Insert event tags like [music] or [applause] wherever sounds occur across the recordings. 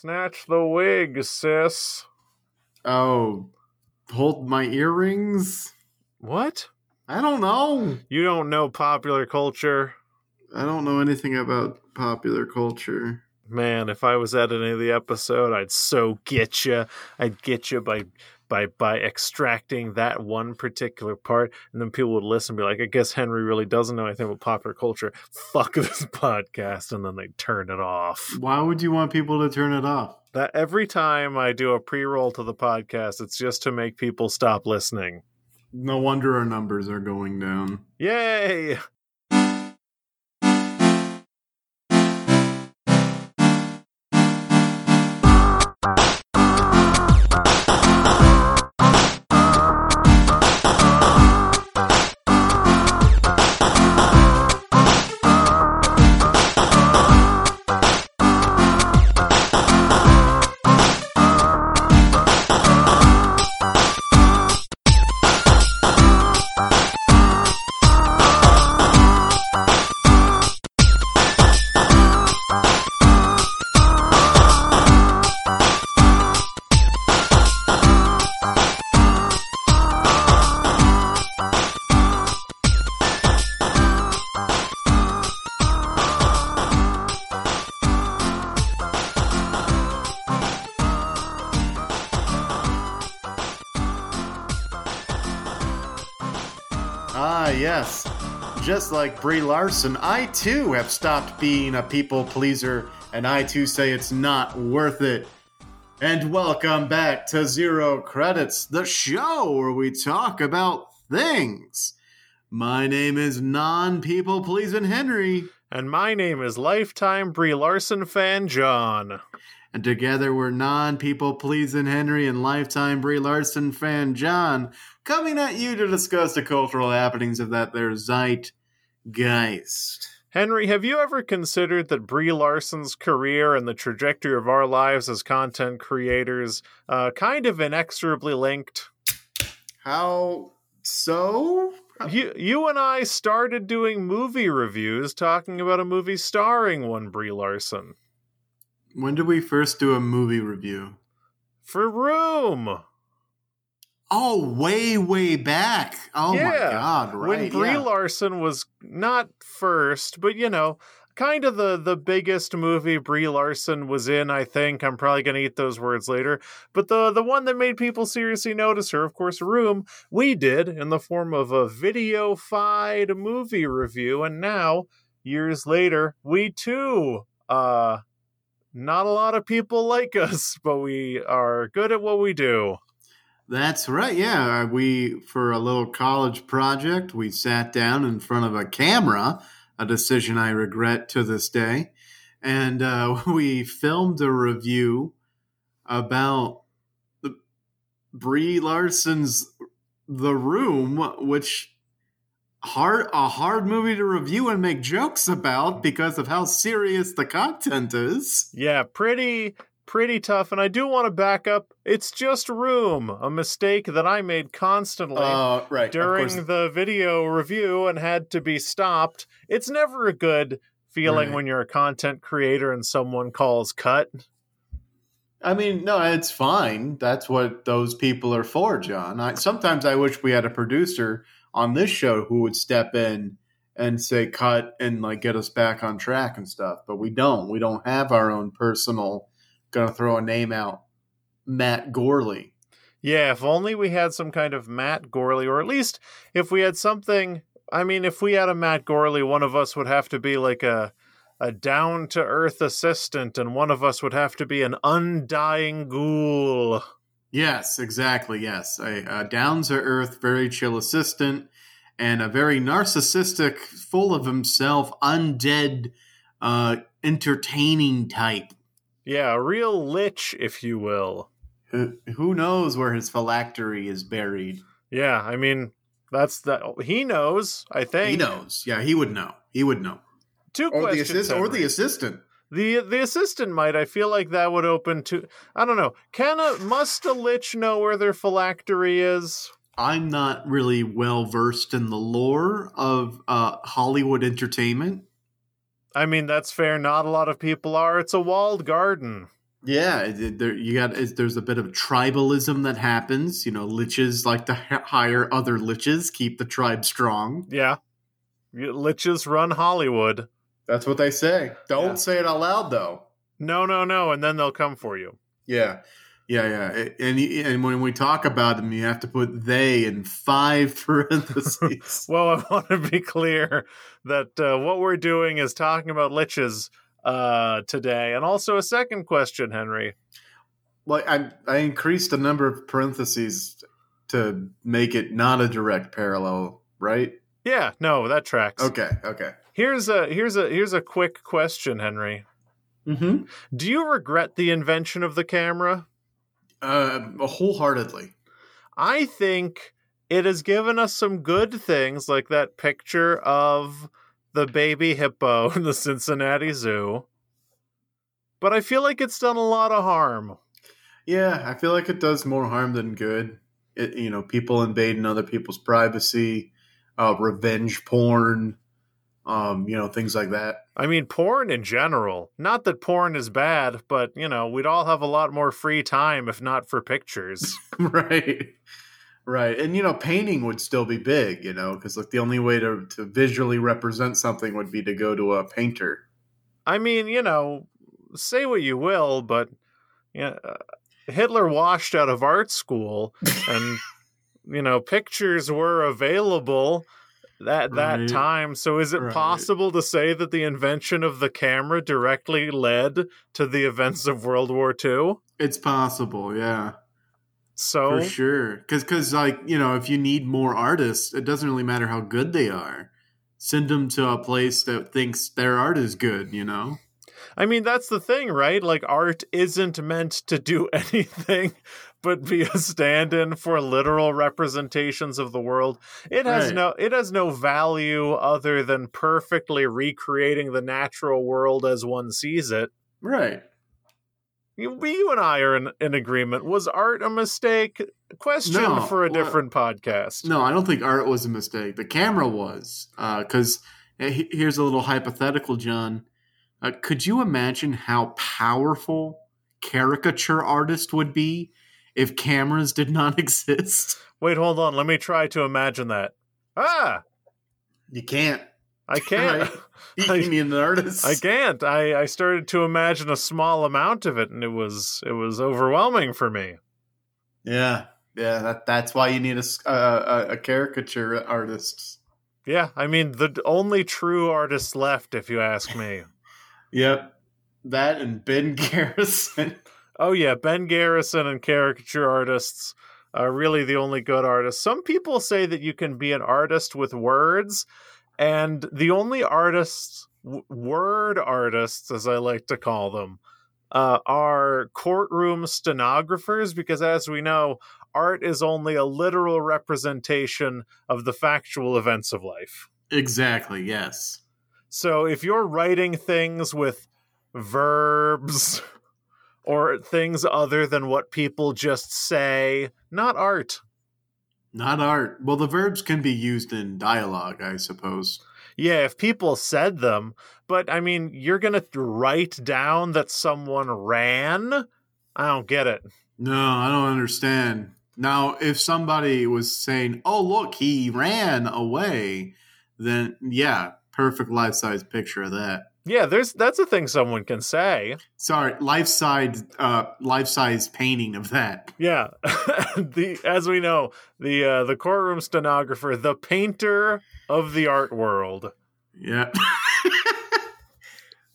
Snatch the wig, sis. Oh, hold my earrings? What? I don't know. You don't know popular culture? I don't know anything about popular culture. Man, if I was editing the episode, I'd so get you. I'd get you by by by extracting that one particular part, and then people would listen and be like, "I guess Henry really doesn't know anything about popular culture. Fuck [laughs] this podcast," and then they turn it off. Why would you want people to turn it off? That every time I do a pre-roll to the podcast, it's just to make people stop listening. No wonder our numbers are going down. Yay! Like Brie Larson, I too have stopped being a people pleaser, and I too say it's not worth it. And welcome back to Zero Credits, the show where we talk about things. My name is non people pleasing Henry, And my name is lifetime Brie Larson fan John. and together we're non people pleasing Henry and lifetime Brie Larson fan John, coming at you to discuss the cultural happenings of that there zeitgeist. Henry, have you ever considered that Brie Larson's career and the trajectory of our lives as content creators uh, kind of inexorably linked? How so? You, you and I started doing movie reviews talking about a movie starring one Brie Larson. When did we first do a movie review? For Room. Oh, way, way back. Oh my god, right. when Brie yeah. Larson was not first, but you know, kind of the the biggest movie Brie Larson was in. I think I'm probably gonna eat those words later, but the the one that made people seriously notice her, of course, Room. We did in the form of a video-fied movie review, and now years later, we too. Uh, not a lot of people like [laughs] us, but we are good at what we do. That's right. Yeah, we for a little college project, we sat down in front of a camera, a decision I regret to this day, and uh, [laughs] we filmed a review about Brie Larson's The Room, which hard a hard movie to review and make jokes about because of how serious the content is. Yeah, pretty pretty tough and I do want to back up. It's just room, a mistake that I made constantly Uh, right. during the video review and had to be stopped. It's never a good feeling Right. when you're a content creator and someone calls cut. I mean, no, it's fine. That's what those people are for, John. I, sometimes I wish we had a producer on this show who would step in and say cut and like get us back on track and stuff, but we don't. We don't have our own personal. Gonna throw a name out, Matt Gourley. Yeah, if only we had some kind of Matt Gourley, or at least if we had something. I mean, if we had a Matt Gourley, one of us would have to be like a a down to earth assistant, and one of us would have to be an undying ghoul. Yes, exactly. Yes, a, a down to earth, very chill assistant, and a very narcissistic, full of himself, undead, uh, entertaining type. Yeah, a real lich, if you will. Who, who knows where his phylactery is buried? Yeah, I mean, that's that. He knows. I think He knows. Yeah, he would know. He would know. Two Or the questions. assistant. Or Henry. the assistant. The the assistant might. I feel like that would open to. I don't know. Can a must a lich know where their phylactery is? I'm not really well versed in the lore of uh, Hollywood entertainment. I mean, that's fair. Not a lot of people are. It's a walled garden. Yeah, there, you got there's a bit of tribalism that happens. You know, liches like to hire other liches, keep the tribe strong. Yeah. Liches run Hollywood. That's what they say. Don't Yeah. say it out loud, though. No, no, no, and then they'll come for you. Yeah, yeah, yeah. And and when we talk about them, you have to put they in five [laughs] parentheses. [laughs] Well, I want to be clear that uh, what we're doing is talking about liches uh, today. And also a second question, Henry. well, I I increased the number of parentheses to make it not a direct parallel, right? Yeah, no, that tracks. Okay, okay. Here's a here's a here's a quick question, Henry. Mm-hmm. Do you regret the invention of the camera? Uh, wholeheartedly. I think it has given us some good things, like that picture of the baby hippo [laughs] in the Cincinnati Zoo. But I feel like it's done a lot of harm. Yeah, I feel like it does more harm than good. It, you know, people invading other people's privacy, uh, revenge porn, um, you know, things like that. I mean, porn in general. Not that porn is bad, but, you know, we'd all have a lot more free time if not for pictures. [laughs] right, right, and you know, painting would still be big, you know, because like the only way to to visually represent something would be to go to a painter. I mean, you know, say what you will, but yeah, uh, Hitler washed out of art school and [laughs] you know, pictures were available at that Right. time. So is it Right. possible to say that the invention of the camera directly led to the events of World War II? It's possible, yeah, So for sure. because Because, like, you know, if you need more artists, it doesn't really matter how good they are. Send them to a place that thinks their art is good, you know. I mean, that's the thing, right? Like, art isn't meant to do [laughs] anything but be a stand-in for literal representations of the world. It has Right. no, it has no value other than perfectly recreating the natural world as one sees it. Right. You, you and I are in, in agreement. Was art a mistake? Question No, for a well- different podcast. No, I don't think art was a mistake. The camera was. Because here's a little hypothetical, John. Uh, could you imagine how powerful caricature artist would be if cameras did not [laughs] exist? Wait, hold on. Let me try to imagine that. Ah, You can't. I [laughs] can't. You need an artist. I can't. I, I started to imagine a small amount of it, and it was it was overwhelming for me. Yeah, yeah. That, that's why you need a a caricature artist. Yeah, I mean the only true artists left, if you ask me. [laughs] Yep. That and Ben Garrison. Oh yeah, Ben Garrison and caricature artists are really the only good artists. Some people say that you can be an artist with words, and the only artists, w- word artists, as I like to call them, uh, are courtroom stenographers because, as we know, art is only a literal representation of the factual events of life. exactly. Yes. So if you're writing things with verbs [laughs] or things other than what people just say, not art. Not art. Well, the verbs can be used in dialogue, I suppose. Yeah, if people said them, but I mean, you're going to write down that someone ran? I don't get it. No, I don't understand. Now, if somebody was saying, "Oh, look, he ran away," then yeah, perfect life size picture of that. Yeah, there's that's a thing someone can say. Sorry, life size, uh, life size painting of that. Yeah. [laughs] the as we know, the uh, the courtroom stenographer, the painter of the art world. Yeah. [laughs]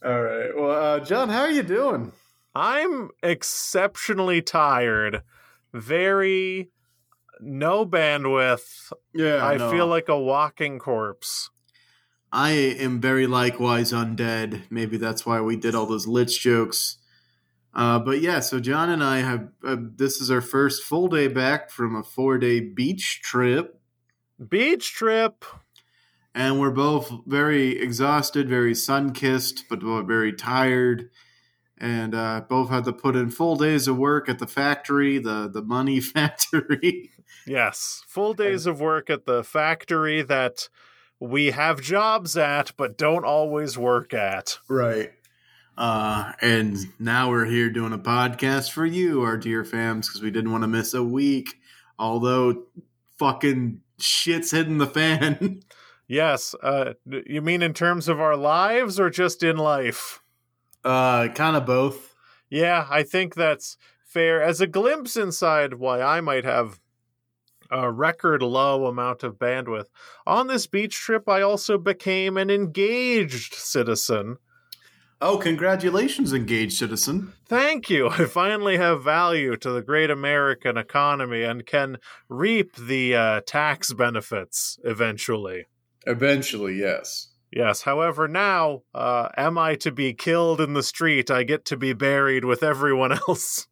All right. Well, uh, John, how are you doing? I'm exceptionally tired. Very no bandwidth. Yeah, I feel like a walking corpse. I am very likewise undead. Maybe that's why we did all those lich jokes. Uh, but yeah, so John and I have uh, this is our first full day back from a four day beach trip, Beach trip. and we're both very exhausted, very sun kissed, but both very tired, and uh, both had to put in full days of work at the factory, the the money [laughs] factory. Yes. Full days of work at the factory that we have jobs at but don't always work at. Right. Uh, and now we're here doing a podcast for you, our dear fams, because we didn't want to miss a week. Although fucking shit's hitting the fan. [laughs] Yes. Uh, you mean in terms of our lives or just in life? Uh, kind of both. Yeah, I think that's fair. As a glimpse inside why I might have a record low amount of bandwidth. On this beach trip, I also became an engaged citizen. Oh, congratulations, engaged citizen. Thank you. [laughs] I finally have value to the great American economy and can reap the uh, tax benefits eventually. Eventually, yes. Yes. However, now, uh, am I to be killed in the street? I get to be buried with everyone [laughs] else.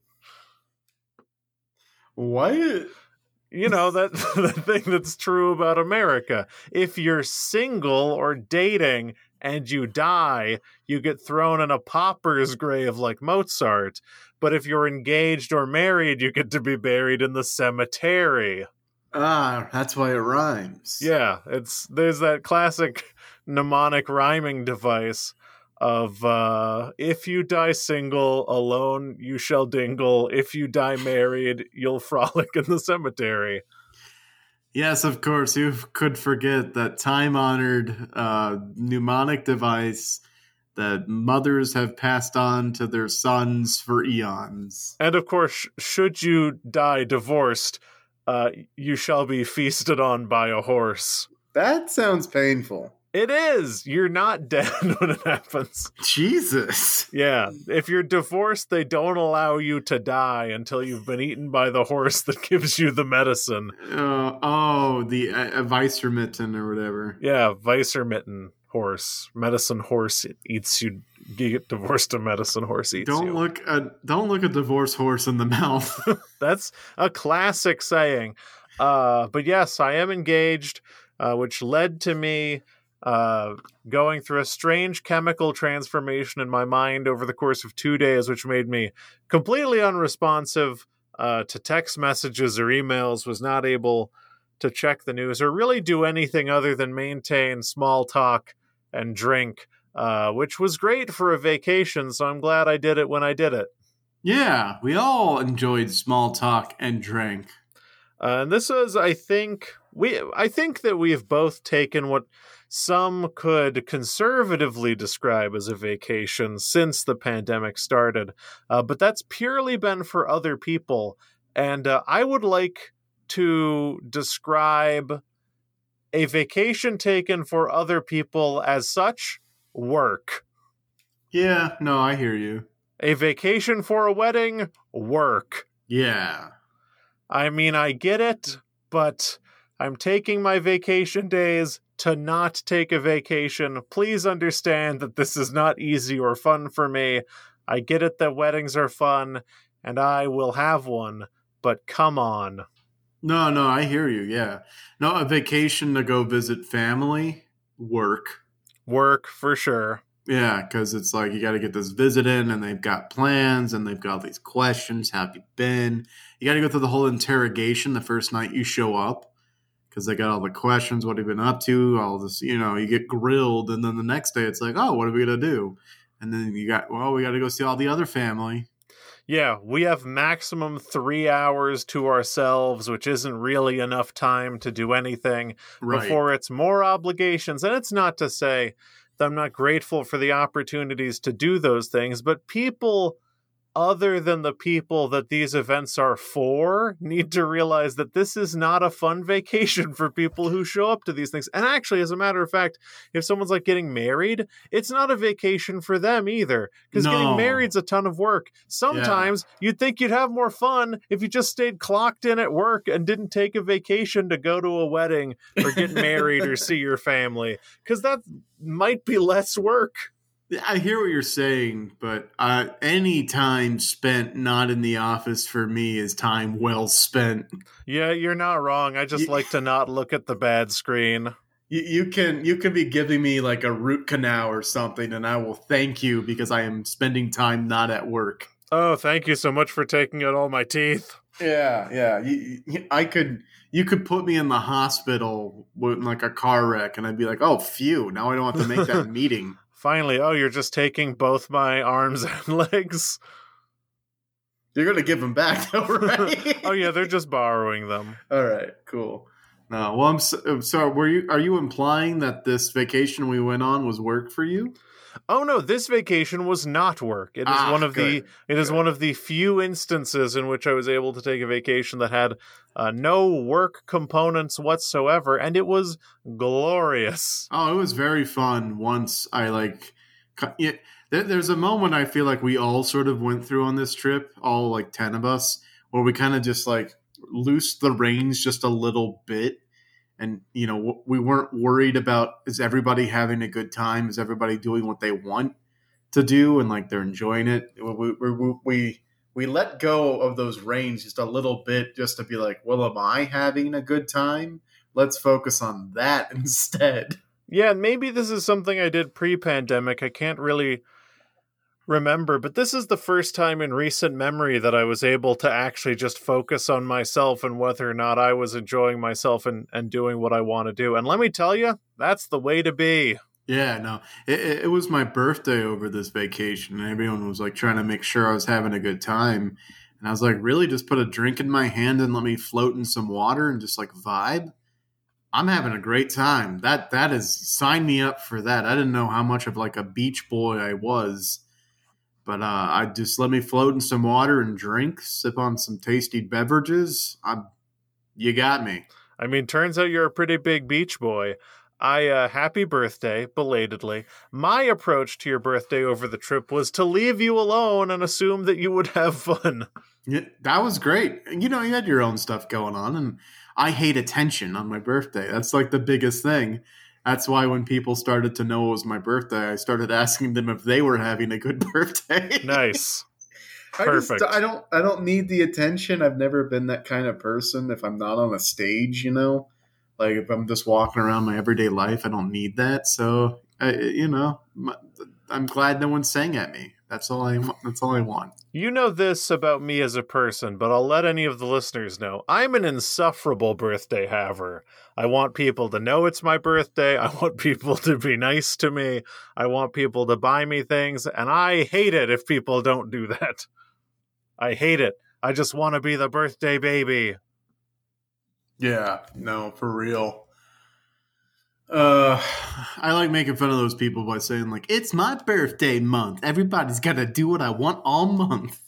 What? You know, that [laughs] the thing that's true about America. If you're single or dating and you die, you get thrown in a pauper's grave like Mozart. But if you're engaged or married, you get to be buried in the cemetery. Ah, that's why it rhymes. Yeah, it's there's that classic [laughs] mnemonic rhyming device of uh, if you die single, alone you shall dingle. If you die married, you'll [laughs] frolic in the cemetery. Yes, of course. You could forget that time honored uh, mnemonic device that mothers have passed on to their sons for eons. And of course, should you die divorced, uh, you shall be feasted on by a horse. That sounds painful. It is. You're not [laughs] dead when it happens. Jesus. Yeah. If you're divorced, they don't allow you to die until you've been eaten by the horse that [laughs] gives you the medicine. Uh, oh, the uh, Weissermitten or whatever. Yeah, Weissermitten horse. Medicine horse eats you. You get divorced, a medicine horse eats don't you. look a don't look a divorce horse in the mouth. [laughs] That's a classic saying. Uh, but yes, I am engaged, uh, which led to me uh, going through a strange chemical transformation in my mind over the course of two days, which made me completely unresponsive uh, to text messages or emails, was not able to check the news or really do anything other than maintain small talk and drink, uh, which was great for a vacation. So I'm glad I did it when I did it. yeah, we all enjoyed small talk and drink. Uh, and this was, I think, we I think that we have both taken what some could conservatively describe as a vacation since the pandemic started, uh, but that's purely been for other people. And uh, I would like to describe a vacation taken for other people as such work. Yeah, no, I hear you. A vacation for a wedding, work. Yeah. I mean, I get it, but I'm taking my vacation days to not take a vacation. Please understand that this is not easy or fun for me. I get it that weddings are fun, and I will have one, but come on. No, no, I hear you. Yeah. No, a vacation to go visit family, work. Work for sure. Yeah, because it's like you got to get this visit in, and they've got plans, and they've got all these questions. How have you been? You got to go through the whole interrogation the first night you show up, because they got all the questions. What have you been up to? All this, you know, you get grilled, and then the next day it's like, oh, what are we gonna do? And then you got, well, we got to go see all the other family. Yeah, we have maximum three hours to ourselves, which isn't really enough time to do anything Right. before it's more obligations. And it's not to say that I'm not grateful for the opportunities to do those things, but people other than the people that these events are for need to realize that this is not a fun [laughs] vacation for people who show up to these things. And actually, as a matter of fact, if someone's like getting married, it's not a vacation for them either because No. getting married's a ton of work. Sometimes you'd think you'd have more fun if you just stayed clocked in at work and didn't take a vacation to go to a wedding or get [laughs] married or see your family because that might be less work. I hear what you're saying, but uh, any time spent not in the office for me is time well spent. Yeah, you're not wrong. I just like to not look at the bad screen. You, you can you can be giving me like a root canal or something, and I will thank you because I am spending time not at work. Oh, thank you so much for taking out all my teeth. Yeah, yeah. You, you- I could you could put me in the hospital with like a car wreck, and I'd be like, oh, phew. Now I don't have to make that [laughs] meeting. Finally, oh, you're just taking both my arms [laughs] and legs. You're gonna give them back, though, [laughs] right? oh yeah, they're just borrowing them. All right, cool. No, well, I'm, so, I'm sorry. Were you? Are you implying that this vacation we went on was work for you? Oh no, this vacation was not work. It is Ah, one of good, the it is good. one of the few instances in which I was able to take a vacation that had uh, no work components whatsoever, and it was glorious. Oh, it was very fun. Once I like, there's a moment I feel like we all sort of went through on this trip, all like ten of us, where we kind of just like loosed the reins just a little bit, and you know we weren't worried about is everybody having a good time, is everybody doing what they want to do, and like they're enjoying it. We we we, we, we let go of those reins just a little bit, just to be like, well, am I having a good time? Let's focus on that [laughs] instead. Yeah, maybe this is something I did pre-pandemic. I can't really remember, but this is the first time in recent memory that I was able to actually just focus on myself and whether or not I was enjoying myself and, and doing what I want to do. And let me tell you, that's the way to be. Yeah, no, it, it, was my birthday over this vacation, and everyone was like trying to make sure I was having a good time. And I was like, really, just put a drink in my hand and let me float in some water and just like vibe. I'm having a great time. That that is sign me up for that. I didn't know how much of like a beach boy I was, but uh, I just let me float in some water and drink, sip on some tasty beverages. I, you got me. I mean, turns out you're a pretty big beach boy. I uh, happy birthday belatedly. My approach to your birthday over the trip was to leave you alone and assume that you would have fun. [laughs] Yeah, that was great. You know, you had your own stuff going on, and I hate attention on my birthday. That's like the biggest thing. That's why when people started to know it was my birthday, I started [laughs] asking them if they were having a good [laughs] birthday. Nice. I just- Perfect. I don't. I don't need the attention. I've never been that kind of person. If I'm not on a stage, you know, like if I'm just walking around my everyday life, I don't need that. So, I, you know, I'm glad no one sang at me. That's all I. That's all I want. You know this about me as a person, but I'll let any of the listeners know. I'm an insufferable birthday haver. I want people to know it's my birthday. I want people to be nice to me. I want people to buy me things, and I hate it if people don't do that. I hate it. I just want to be the birthday baby. Yeah, no, for real. Uh, I like making fun of those people by saying like, "It's my birthday month. Everybody's got to do what I want all month."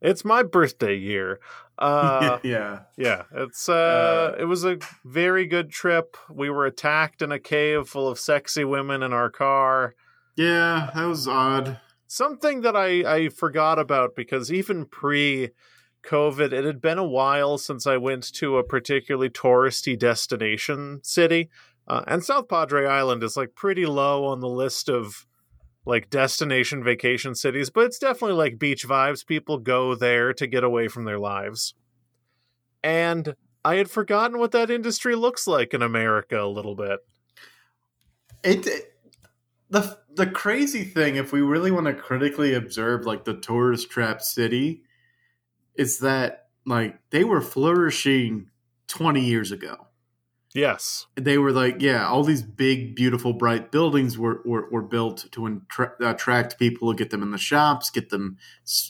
It's my birthday year. [laughs] Uh, yeah, Yeah, it's uh, it was a very good trip. We were attacked in a cave full of sexy women in our car. yeah, that was odd. Something that I I forgot about because even pre COVID, it had been a while since I went to a particularly touristy destination city. Uh, and South Padre Island is like pretty low on the list of like destination vacation cities, but it's definitely like beach vibes. People go there to get away from their lives. And I had forgotten what that industry looks like in America a little bit. It, it- the the crazy thing, if we really want to critically observe like the tourist trap city, is that like they were flourishing twenty years ago. Yes. they were like, yeah, all these big, beautiful, bright buildings were were, were built to attra- attract people, get them in the shops, get them,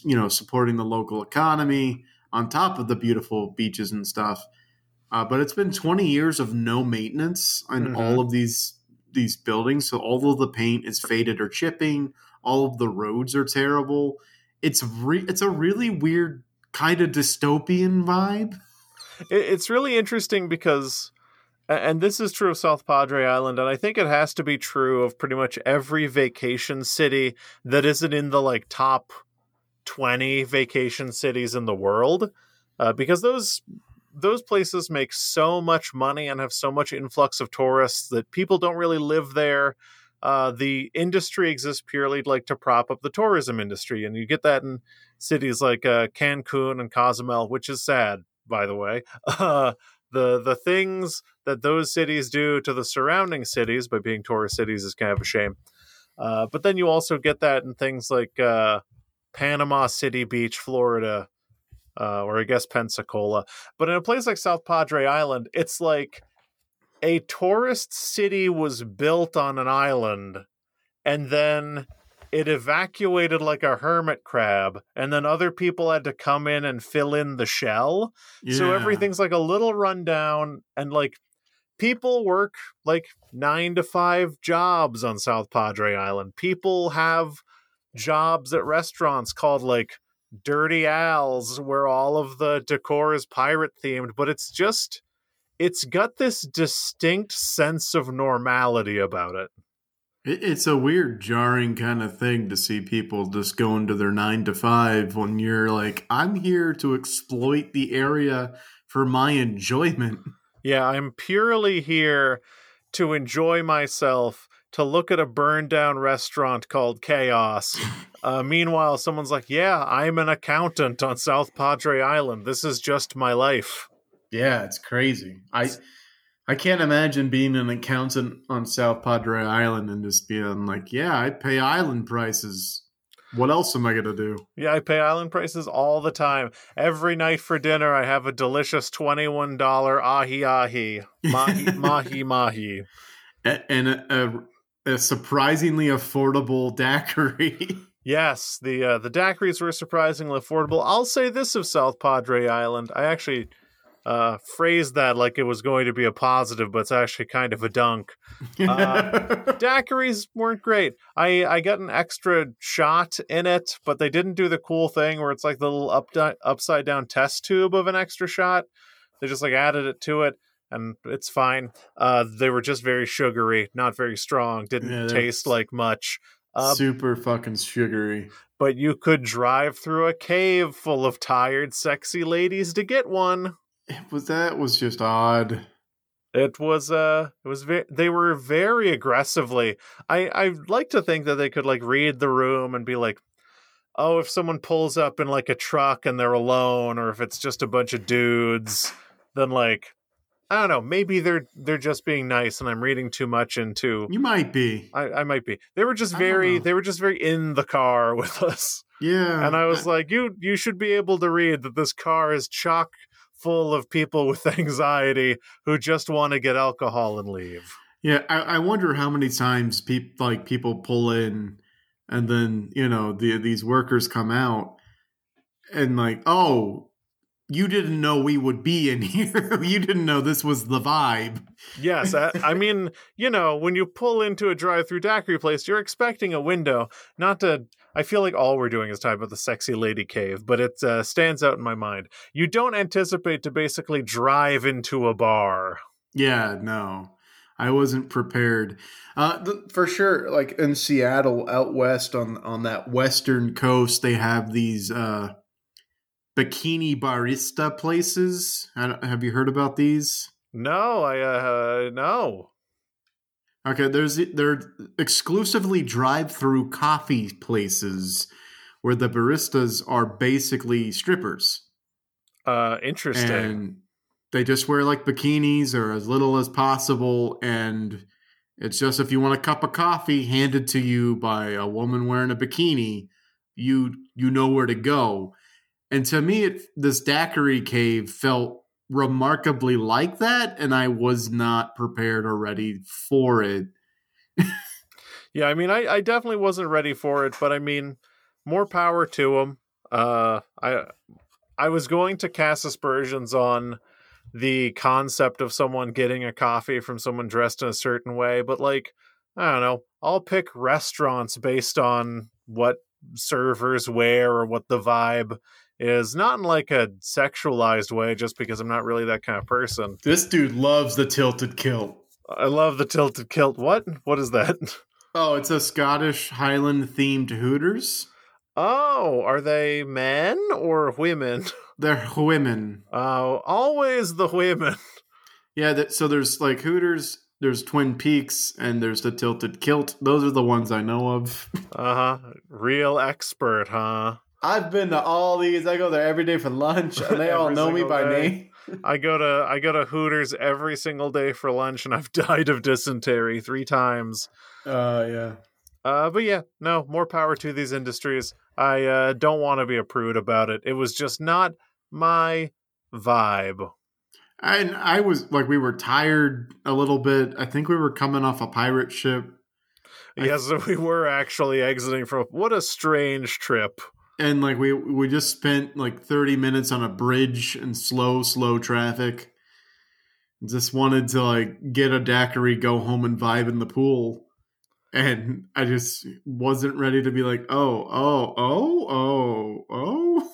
you know, supporting the local economy on top of the beautiful beaches and stuff. Uh, but it's been 20 years of no maintenance on Mhm. all of these these buildings, so all of the paint is faded or chipping. All of the roads are terrible. It's re- it's a really weird kind of dystopian vibe. It's really interesting because, and this is true of South Padre Island, and I think it has to be true of pretty much every vacation city that isn't in the like top 20 vacation cities in the world, uh, because those those places make so much money and have so much influx of tourists that people don't really live there. Uh, the industry exists purely like to prop up the tourism industry, and you get that in cities like uh, Cancun and Cozumel, which is sad, by the way. [laughs] Uh, the the things that those cities do to the surrounding cities by being tourist cities is kind of a shame. Uh, but then you also get that in things like uh, Panama City Beach, Florida, uh, or I guess Pensacola. But in a place like South Padre Island, it's like a tourist city was built on an island and then it evacuated like a hermit crab, and then other people had to come in and fill in the shell. So everything's like a little rundown, and like people work like nine to five jobs on South Padre Island. People have jobs at restaurants called like Dirty Al's, where all of the decor is pirate themed, but it's just. It's got this distinct sense of normality about it. It, it's a weird, jarring kind of thing to see people just going to their nine to five when you're like, I'm here to exploit the area for my enjoyment. Yeah, I'm purely here to enjoy myself, to look at a burned down restaurant called Chaos. [laughs] Uh, meanwhile, someone's like, Yeah, I'm an accountant on South Padre Island. This is just my life. Yeah, it's crazy. I I can't imagine being an accountant on South Padre Island and just being like, yeah, I pay island prices. What else am I gonna do? Yeah, I pay island prices all the time. Every night for dinner, I have a delicious $21 ahi ahi, mahi [laughs] mahi mahi. And a, a, a surprisingly affordable daiquiri. [laughs] Yes, the uh, the daiquiris were surprisingly affordable. I'll say this of South Padre Island. I actually uh, phrased that like it was going to be a positive, but it's actually kind of a dunk. [laughs] Daiquiris weren't great. I I got an extra shot in it, but they didn't do the cool thing where it's like the little up upside down test tube of an extra shot. They just like added it to it. And it's fine. Uh, they were just very sugary, not very strong. Didn't Yeah, taste like much. Uh, Super fucking sugary. but you could drive through a cave full of tired, sexy ladies to get one. It was that was just odd. It was uh it was very they were very aggressively. I I like to think that they could like read the room and be like, "Oh, if someone pulls up in like a truck and they're alone or if it's just a bunch of dudes, then like I don't know, maybe they're they're just being nice and I'm reading too much into You might be. I, I might be. They were just very they were just very in the car [laughs] with us. Yeah. and I was like, "You you should be able to read that this car is chock full of people with anxiety who just want to get alcohol and leave." Yeah, I, I wonder how many times people like people pull in, and then you know the these workers come out, and like, oh, you didn't know we would be in [laughs] here. you didn't know this was the vibe. Yes, I, I mean, you know, when you pull into a drive-through daiquiri place, you're expecting a window, not to. I feel like all we're doing is talking about the sexy lady cave, but it uh, stands out in my mind. You don't anticipate to basically drive into a bar. Yeah, no, I wasn't prepared. Uh, th- for sure, like in Seattle, out west on on that western coast, they have these uh, bikini barista places. I don't- have you heard about these? No, I uh no. Okay, there's they're exclusively drive-through coffee places where the baristas are basically strippers. Uh interesting. and they just wear like bikinis or as little as possible and it's just if you want a cup of coffee handed to you by a woman wearing a bikini you you know where to go and to me it, this daiquiri cave felt remarkably like that and i was not prepared or ready for it Yeah, I mean, I, I definitely wasn't ready for it, but I mean, more power to him. Uh, I I was going to cast aspersions on the concept of someone getting a coffee from someone dressed in a certain way, but like, I don't know, I'll pick restaurants based on what servers wear or what the vibe is, not in like a sexualized way, just because I'm not really that kind of person. this dude loves the tilted kilt I love the tilted kilt. What? What is that? oh it's a scottish highland themed hooters Oh, are they men or women? [laughs] they're women Oh, always the women. Yeah, that, so there's like Hooters, there's Twin Peaks, and there's the Tilted Kilt. Those are the ones I know of. [laughs] Uh huh. Real expert, huh? I've been to all these. I go there every day for lunch, and they [laughs] all know me by day. name. [laughs] I go to I go to Hooters every single day for lunch, and I've [laughs] died of dysentery three times. Uh, yeah. Uh, but yeah, no, more power to these industries. I uh, don't want to be a prude about it. It was just not my vibe. And I was like, we were tired a little bit. I think we were coming off a pirate ship. Yes, we were actually exiting from. What a strange trip. And like we we just spent like 30 minutes on a bridge in slow, slow traffic. Just wanted to like get a daiquiri, go home and vibe in the pool. And I just wasn't ready to be like, oh, oh, oh, oh, oh.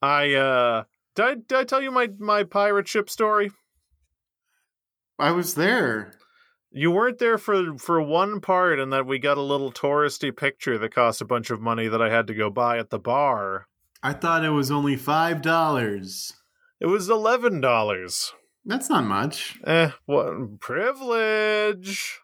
I uh did I, did I tell you my my pirate ship story? I was there. You weren't there for for one part, and that we got a little touristy picture that cost a bunch of money that I had to go buy at the bar. I thought it was only five dollars. It was eleven dollars. That's not much. Eh, what privilege?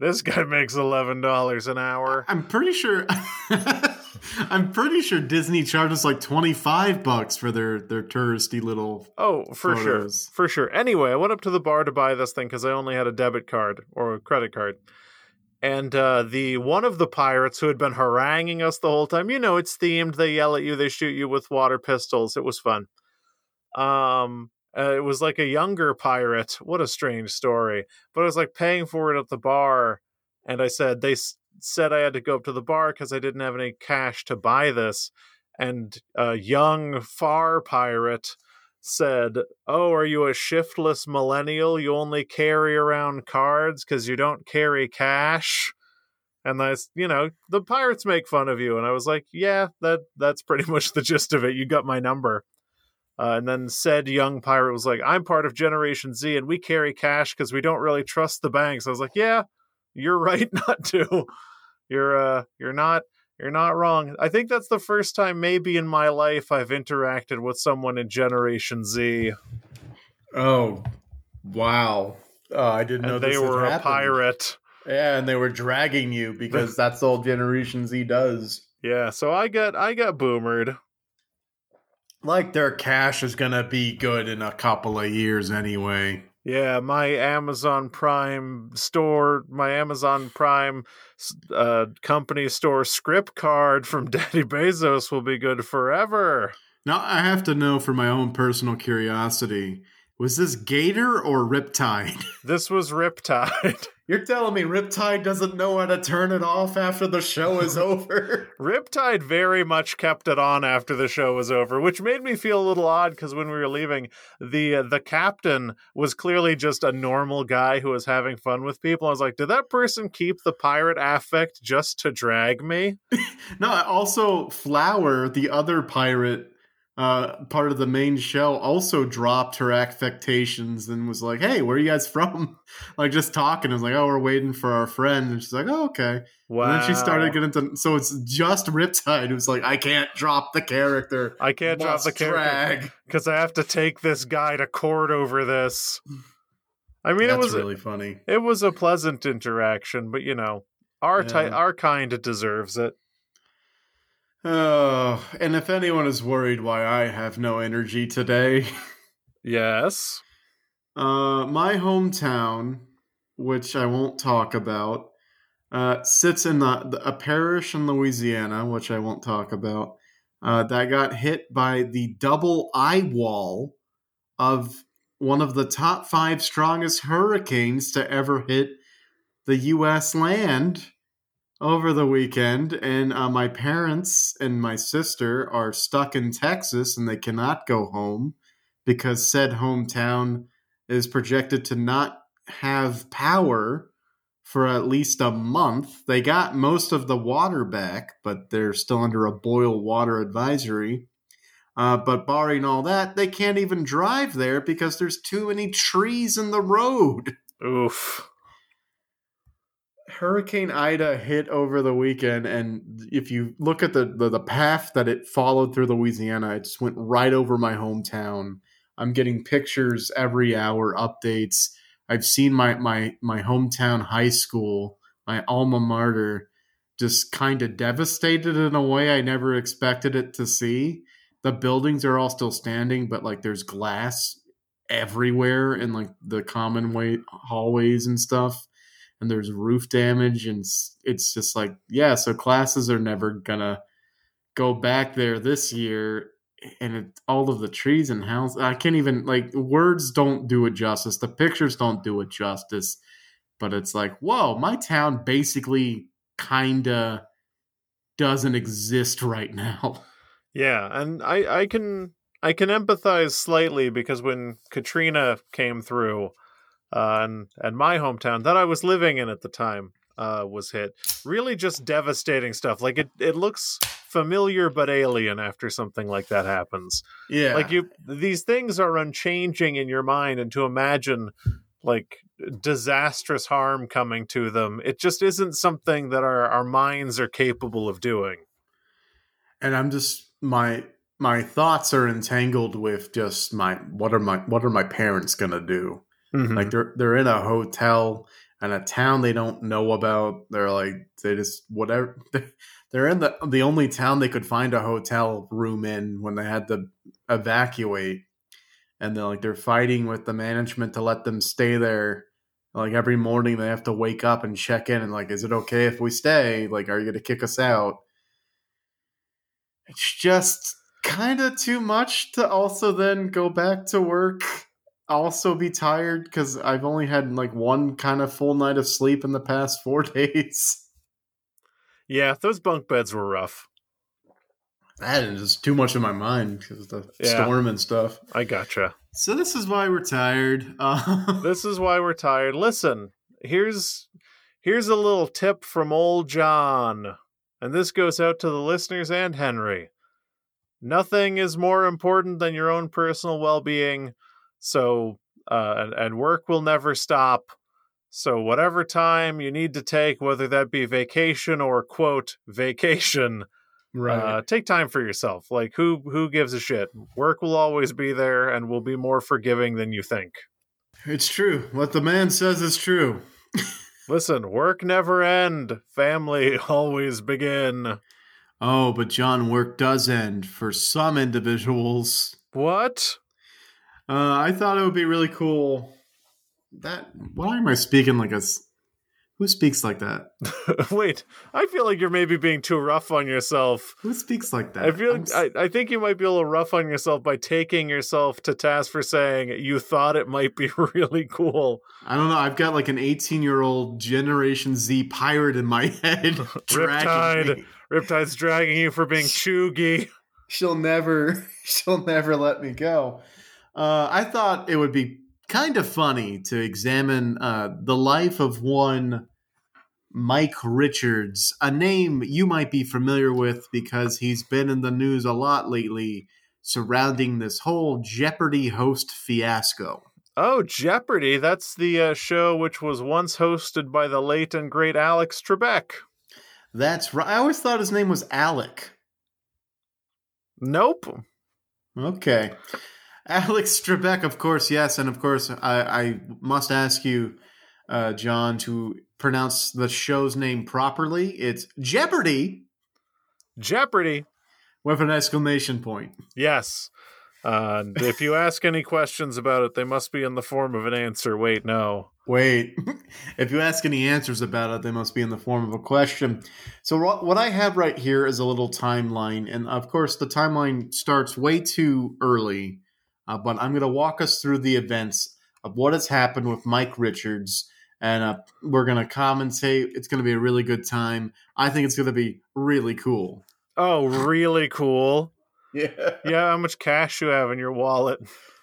This guy makes eleven dollars an hour. I'm pretty sure. [laughs] [laughs] I'm pretty sure Disney charges like twenty five bucks for their their touristy little. Oh, for photos. sure, for sure. Anyway, I went up to the bar to buy this thing because I only had a debit card or a credit card, and uh, the one of the pirates who had been haranguing us the whole time. You know, it's themed. They yell at you. They shoot you with water pistols. It was fun. Um, uh, it was like a younger pirate. What a strange story. But I was like paying for it at the bar, and I said they said I had to go up to the bar because I didn't have any cash to buy this. And a young far pirate said, "Oh, are you a shiftless millennial? You only carry around cards because you don't carry cash." And that's you know the pirates make fun of you, and I was like, "Yeah, that that's pretty [laughs] much the gist of it. You got my number." Uh, and then said young pirate was like, "I'm part of Generation Z, and we carry cash because we don't really trust the banks." I was like, "Yeah, you're right [laughs] not to. You're uh, you're not you're not wrong. I think that's the first time maybe in my life I've interacted with someone in Generation Z. Oh, wow! Oh, I didn't know they were a pirate. Yeah, and they were dragging you because that's all Generation Z does. Yeah, so I got I got boomered. Like their cash is gonna be good in a couple of years anyway. Yeah, my Amazon Prime store, my Amazon Prime uh, company store script card from [laughs] Daddy Bezos will be good forever. Now I have to know for my own personal curiosity: was this Gator or Riptide? [laughs] This was Riptide. [laughs] You're telling me Riptide doesn't know how to turn it off after the show is [laughs] over? Riptide very much kept it on after the show was over, which made me feel a little odd because when we were leaving, the uh, the captain was clearly just a normal guy who was having fun with people. I was like, did that person keep the pirate affect just to drag me? no, also Flower, the other pirate, uh, part of the main show, also dropped her affectations and was like, "Hey, where are you guys [laughs] from?" like just talking. I was like, "Oh, we're waiting for our friend," and she's like, "Oh, okay." Wow. And then she started getting to. So it's just Riptide who's like, "I can't drop the character." I can't drop the character because I have to take this guy to court over this. I mean, That's it was really funny. it was a pleasant interaction, but you know, our Yeah. our kind deserves it. Oh, and if anyone is worried why I have no energy today, [laughs] Yes. uh, my hometown, which I won't talk about, uh, sits in the, a parish in Louisiana, which I won't talk about, uh, that got hit by the double eye wall of one of the top five strongest hurricanes to ever hit the U.S. land over the weekend. And uh, my parents and my sister are stuck in Texas and they cannot go home because said hometown is projected to not have power for at least a month. They got most of the water back, but they're still under a boil water advisory. Uh, but barring all that, they can't even drive there because there's too many trees in the road. Oof. Hurricane Ida hit over the weekend, and if you look at the, the, the path that it followed through Louisiana, it just went right over my hometown. I'm getting pictures every hour, updates. I've seen my my my hometown high school, my alma mater, just kind of devastated in a way I never expected it to see. The buildings are all still standing, but like there's glass everywhere in like the common way hallways and stuff and there's roof damage and it's just like yeah so classes are never gonna go back there this year and it, all of the trees and houses i can't even like words don't do it justice the pictures don't do it justice but it's like, whoa, my town basically kinda doesn't exist right now. [laughs] Yeah, and I I can I can empathize slightly because when Katrina came through, uh, and and my hometown that I was living in at the time uh, was hit, really just devastating stuff. Like it it looks familiar but alien after something like that happens. Yeah. Like you, these things are unchanging in your mind, and to imagine like disastrous harm coming to them, it just isn't something that our our minds are capable of doing. and I'm just my my thoughts are entangled with just my what are my what are my parents gonna do? Mhm. Like they're they're in a hotel and a town they don't know about. They're like they just whatever. [laughs] They're in the the only town they could find a hotel room in when they had to evacuate, and they're like they're fighting with the management to let them stay there. Like every morning they have to wake up and check in and like, is it okay if we stay? Like, are you gonna kick us out? It's just kind of too much to also then go back to work also be tired because I've only had like one kind of full night of sleep in the past [laughs] four days. yeah, those bunk beds were rough. That is just too much in my mind because of the Yeah. storm and stuff. I gotcha. So this is why we're tired. [laughs] Uh, this is why we're tired. Listen, here's here's a little tip from old John. And this goes out to the listeners and Henry. Nothing is more important than your own personal well-being. So uh, and, and work will never stop. So whatever time you need to take, whether that be vacation or quote vacation, uh, take time for yourself. Like who who gives a shit? Work will always be there and will be more forgiving than you think. it's true. What the man says is true. Listen, work never end. Family [laughs] always begin. Oh, but John, work does end for some individuals. What? Uh, I thought it would be really cool. That why am I speaking like a? Who speaks like that? [laughs] Wait, I feel like you're maybe being too rough on yourself. Who speaks like that? I feel s- I, I think you might be a little rough on yourself by taking yourself to task for saying you thought it might be [laughs] really cool. I don't know. I've got like an 18 year old Generation Z pirate in my [laughs] head. Riptide. Riptide's dragging you for being cheugy. She'll never, she'll never let me go. Uh, I thought it would be kind of funny to examine uh, the life of one Mike Richards, a name you might be familiar with because he's been in the news a lot lately surrounding this whole Jeopardy host fiasco. Oh, Jeopardy! That's the uh, show which was once hosted by the late and great Alex Trebek. That's right. I always thought his name was Alec. Nope. Okay. Alex Trebek, of course, yes. And of course, I, I must ask you, uh, John, to pronounce the show's name properly. It's Jeopardy Jeopardy. with an exclamation point. Yes. Uh, if you [laughs] ask any questions about it, they must be in the form of an answer. Wait, no. Wait, [laughs] if you ask any answers about it, they must be in the form of a question. So, what what I have right here is a little timeline. And of course, the timeline starts way too early, uh, but I'm going to walk us through the events of what has happened with Mike Richards. And uh, we're going to commentate. It's going to be a really good time. I think it's going to be really cool. Oh, really cool. [laughs] Yeah. Yeah, how much cash you have in your wallet?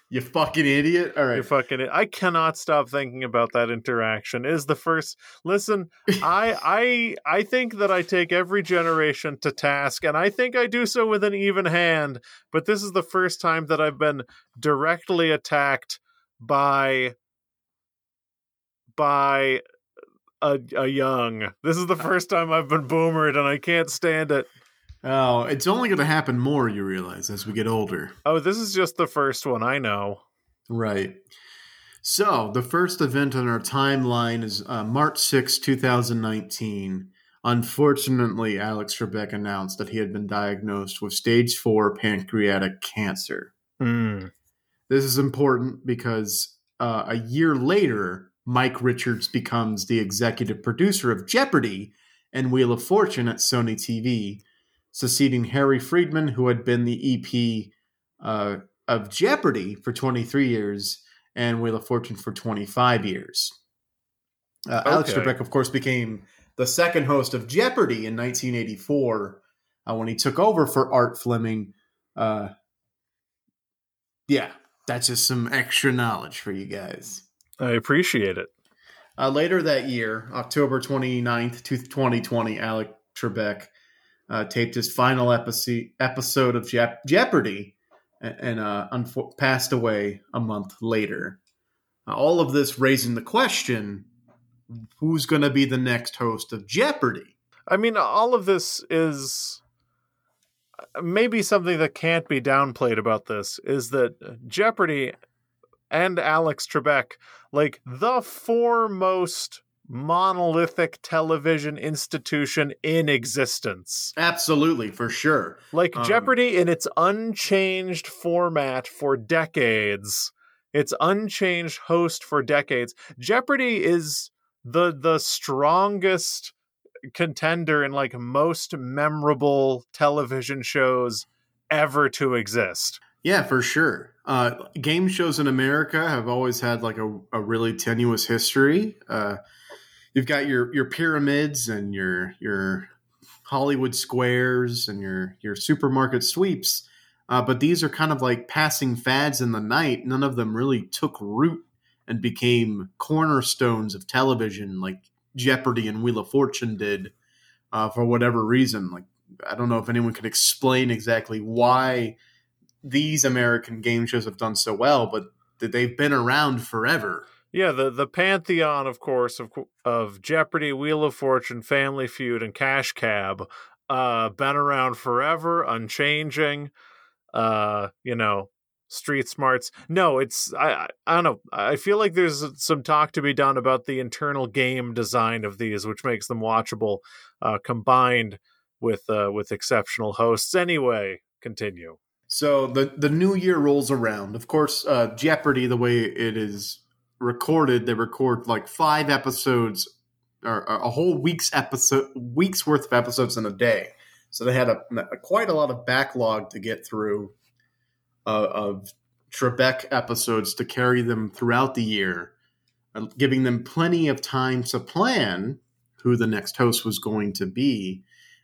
You fucking idiot. All right. fucking. I cannot stop thinking about that interaction. Is the first listen? I I I think that I take every generation to task, and I think I do so with an even hand. But this is the first time that I've been directly attacked by by a, a young. This is the uh, first time I've been boomered, and I can't stand it. Oh, it's only going to happen more, you realize, as we get older. Oh, this is just the first one. I know. Right. So, the first event on our timeline is uh, March 6, 2019. Unfortunately, Alex Trebek announced that he had been diagnosed with stage 4 pancreatic cancer. Hmm. This is important because uh, a year later, Mike Richards becomes the executive producer of Jeopardy and Wheel of Fortune at Sony TV, succeeding Harry Friedman, who had been the EP uh, of Jeopardy for 23 years and Wheel of Fortune for 25 years. Uh, Alex Trebek, of course, became the second host of Jeopardy in 1984 uh, when he took over for Art Fleming. Uh, yeah, that's just some extra knowledge for you guys. I appreciate it. Uh, later that year, October 29th, 2020, Alec Trebek uh, taped his final episode of Jep- Jeopardy and, uh, passed away a month later. Uh, all of this raising the question who's going to be the next host of Jeopardy? I mean, all of this is maybe something that can't be downplayed about this is that Jeopardy and Alex Trebek, like the foremost monolithic television institution in existence. Absolutely, for sure. Like Um, Jeopardy in its unchanged format for decades, its unchanged host for decades. Jeopardy is the the strongest contender in like most memorable television shows ever to exist. Yeah, for sure. Uh, game shows in America have always had like a, a really tenuous history. Uh, you've got your your pyramids and your your Hollywood squares and your your supermarket sweeps, uh, but these are kind of like passing fads in the night. None of them really took root and became cornerstones of television, like Jeopardy and Wheel of Fortune did, uh, for whatever reason. Like I don't know if anyone can explain exactly why these American game shows have done so well, but that they've been around forever. Yeah, the the pantheon, of course, of of Jeopardy, Wheel of Fortune, Family Feud, and Cash Cab, uh, been around forever, unchanging. Uh, you know, street smarts. No, it's I I, don't know. I feel like there's some talk to be done about the internal game design of these, which makes them watchable, uh, combined with uh, with exceptional hosts. Anyway, continue. So the the new year rolls around. Of course, uh, Jeopardy, the way it is recorded, they record like five episodes or a whole week's episode, week's worth of episodes in a day. So they had a, a quite a lot of backlog to get through uh, of Trebek episodes to carry them throughout the year, uh, giving them plenty of time to plan who the next host was going to be.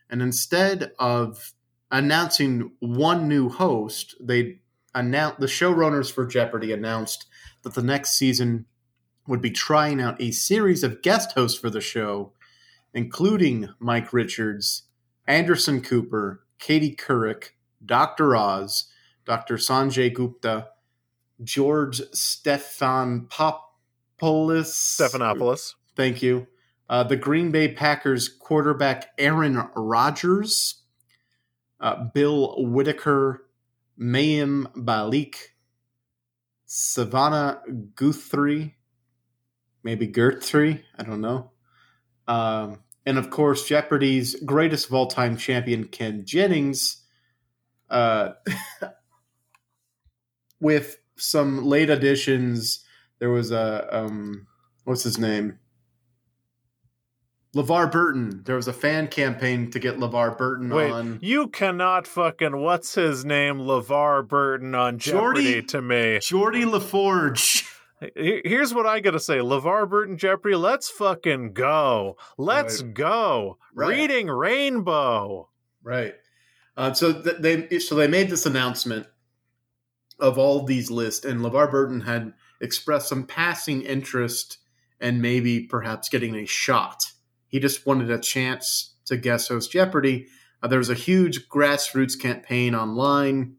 And instead of announcing one new host, they announced the showrunners for Jeopardy announced that the next season would be trying out a series of guest hosts for the show, including Mike Richards, Anderson Cooper, Katie Couric, Dr. Oz, Dr. Sanjay Gupta, George Stephan Popoulos, Stephanopoulos. Thank you. Uh, the Green Bay Packers quarterback Aaron Rodgers, uh, Bill Whitaker, Mayim Balik, Savannah Guthrie, maybe Guthrie, I don't know. Um, and of course, Jeopardy's greatest of all time champion, Ken Jennings, uh, [laughs] with some late additions. There was a, um, what's his name? LeVar Burton. There was a fan campaign to get LeVar Burton Wait, on. you cannot fucking what's his name LeVar Burton on Jeopardy Geordi- to me. Geordi La Forge. Here's what I gotta say: LeVar Burton Jeopardy. Let's fucking go. Let's Right. go. Right. Reading Rainbow. Right. Uh, so th- they so they made this announcement of all these lists, and LeVar Burton had expressed some passing interest and maybe perhaps getting a shot. He just wanted a chance to guest host Jeopardy. Uh, there was a huge grassroots campaign online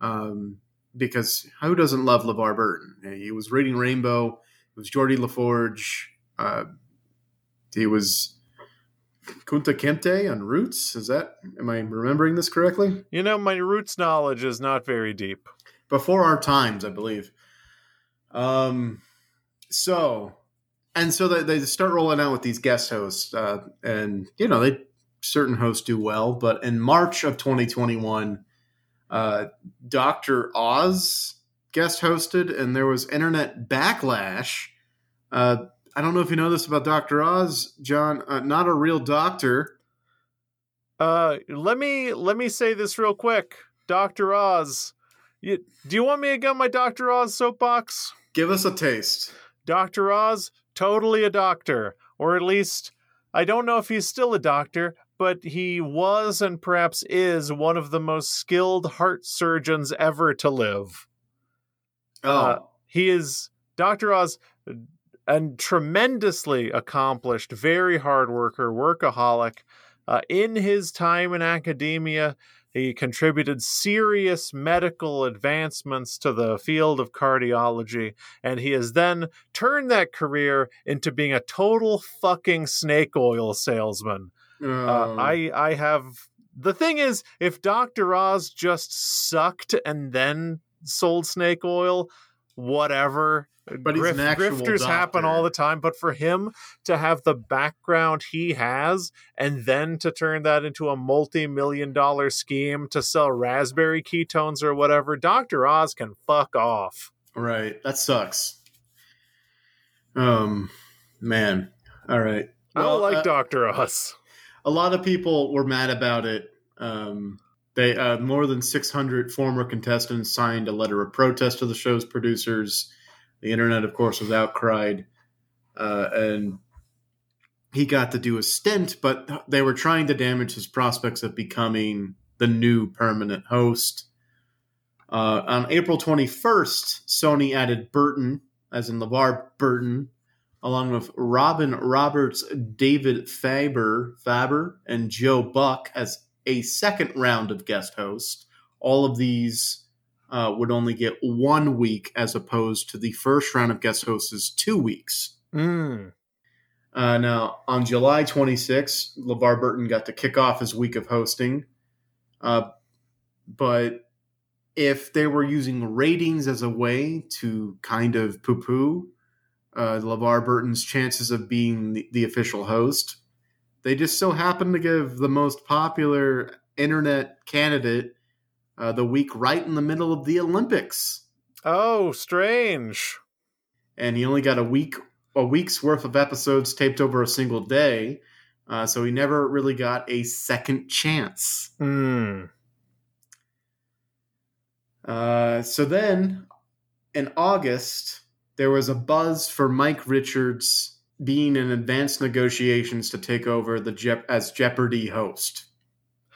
um, because who doesn't love LeVar Burton? He was reading Rainbow. It was Geordi La Forge. Uh, he was Kunta Kinte on Roots. Is that? Am I remembering this correctly? You know, my roots knowledge is not very deep. Before our times, I believe. Um, so and so they, they start rolling out with these guest hosts, uh, and you know they certain hosts do well, but in March of 2021, uh, Doctor Oz guest hosted, and there was internet backlash. Uh, I don't know if you know this about Doctor Oz, John. Uh, not a real doctor. Uh, let me let me say this real quick, Doctor Oz. You, do you want me to get my Doctor Oz soapbox? Give us a taste. Doctor Oz totally a doctor, or at least I don't know if he's still a doctor, but he was and perhaps is one of the most skilled heart surgeons ever to live. Oh, Uh, he is Dr. Oz, a tremendously accomplished, very hard worker, workaholic. Uh, in his time in academia, he contributed serious medical advancements to the field of cardiology, and he has then turned that career into being a total fucking snake oil salesman. Uh, oh. I I have the thing is, if Doctor Oz just sucked and then sold snake oil, whatever. But actual grifters happen all the time. But for him to have the background he has, and then to turn that into a multi-million dollar scheme to sell raspberry ketones or whatever, Doctor Oz can fuck off. right. That sucks. Um, man. All right. I don't like uh, Doctor Oz. a lot of people were mad about it. Um, they uh, more than 600 former contestants signed a letter of protest to the show's producers. The internet, of course, was outcried, uh, and he got to do a stint, but they were trying to damage his prospects of becoming the new permanent host. Uh, on April 21st, Sony added Burton, as in LeVar Burton, along with Robin Roberts, David Faber, Faber, and Joe Buck as a second round of guest hosts. All of these uh, would only get one week as opposed to the first round of guest hosts is two weeks. Mm. Uh, now, on July 26th, LeVar Burton got to kick off his week of hosting. Uh, but if they were using ratings as a way to kind of poo poo uh, LeVar Burton's chances of being the, the official host, they just so happened to give the most popular internet candidate uh, the week right in the middle of the Olympics. Oh, strange. and he only got a week a week's worth of episodes taped over a single day uh, so he never really got a second chance Hmm. uh, so then in august there was a buzz for mike richards being in advanced negotiations to take over the Jep- as jeopardy host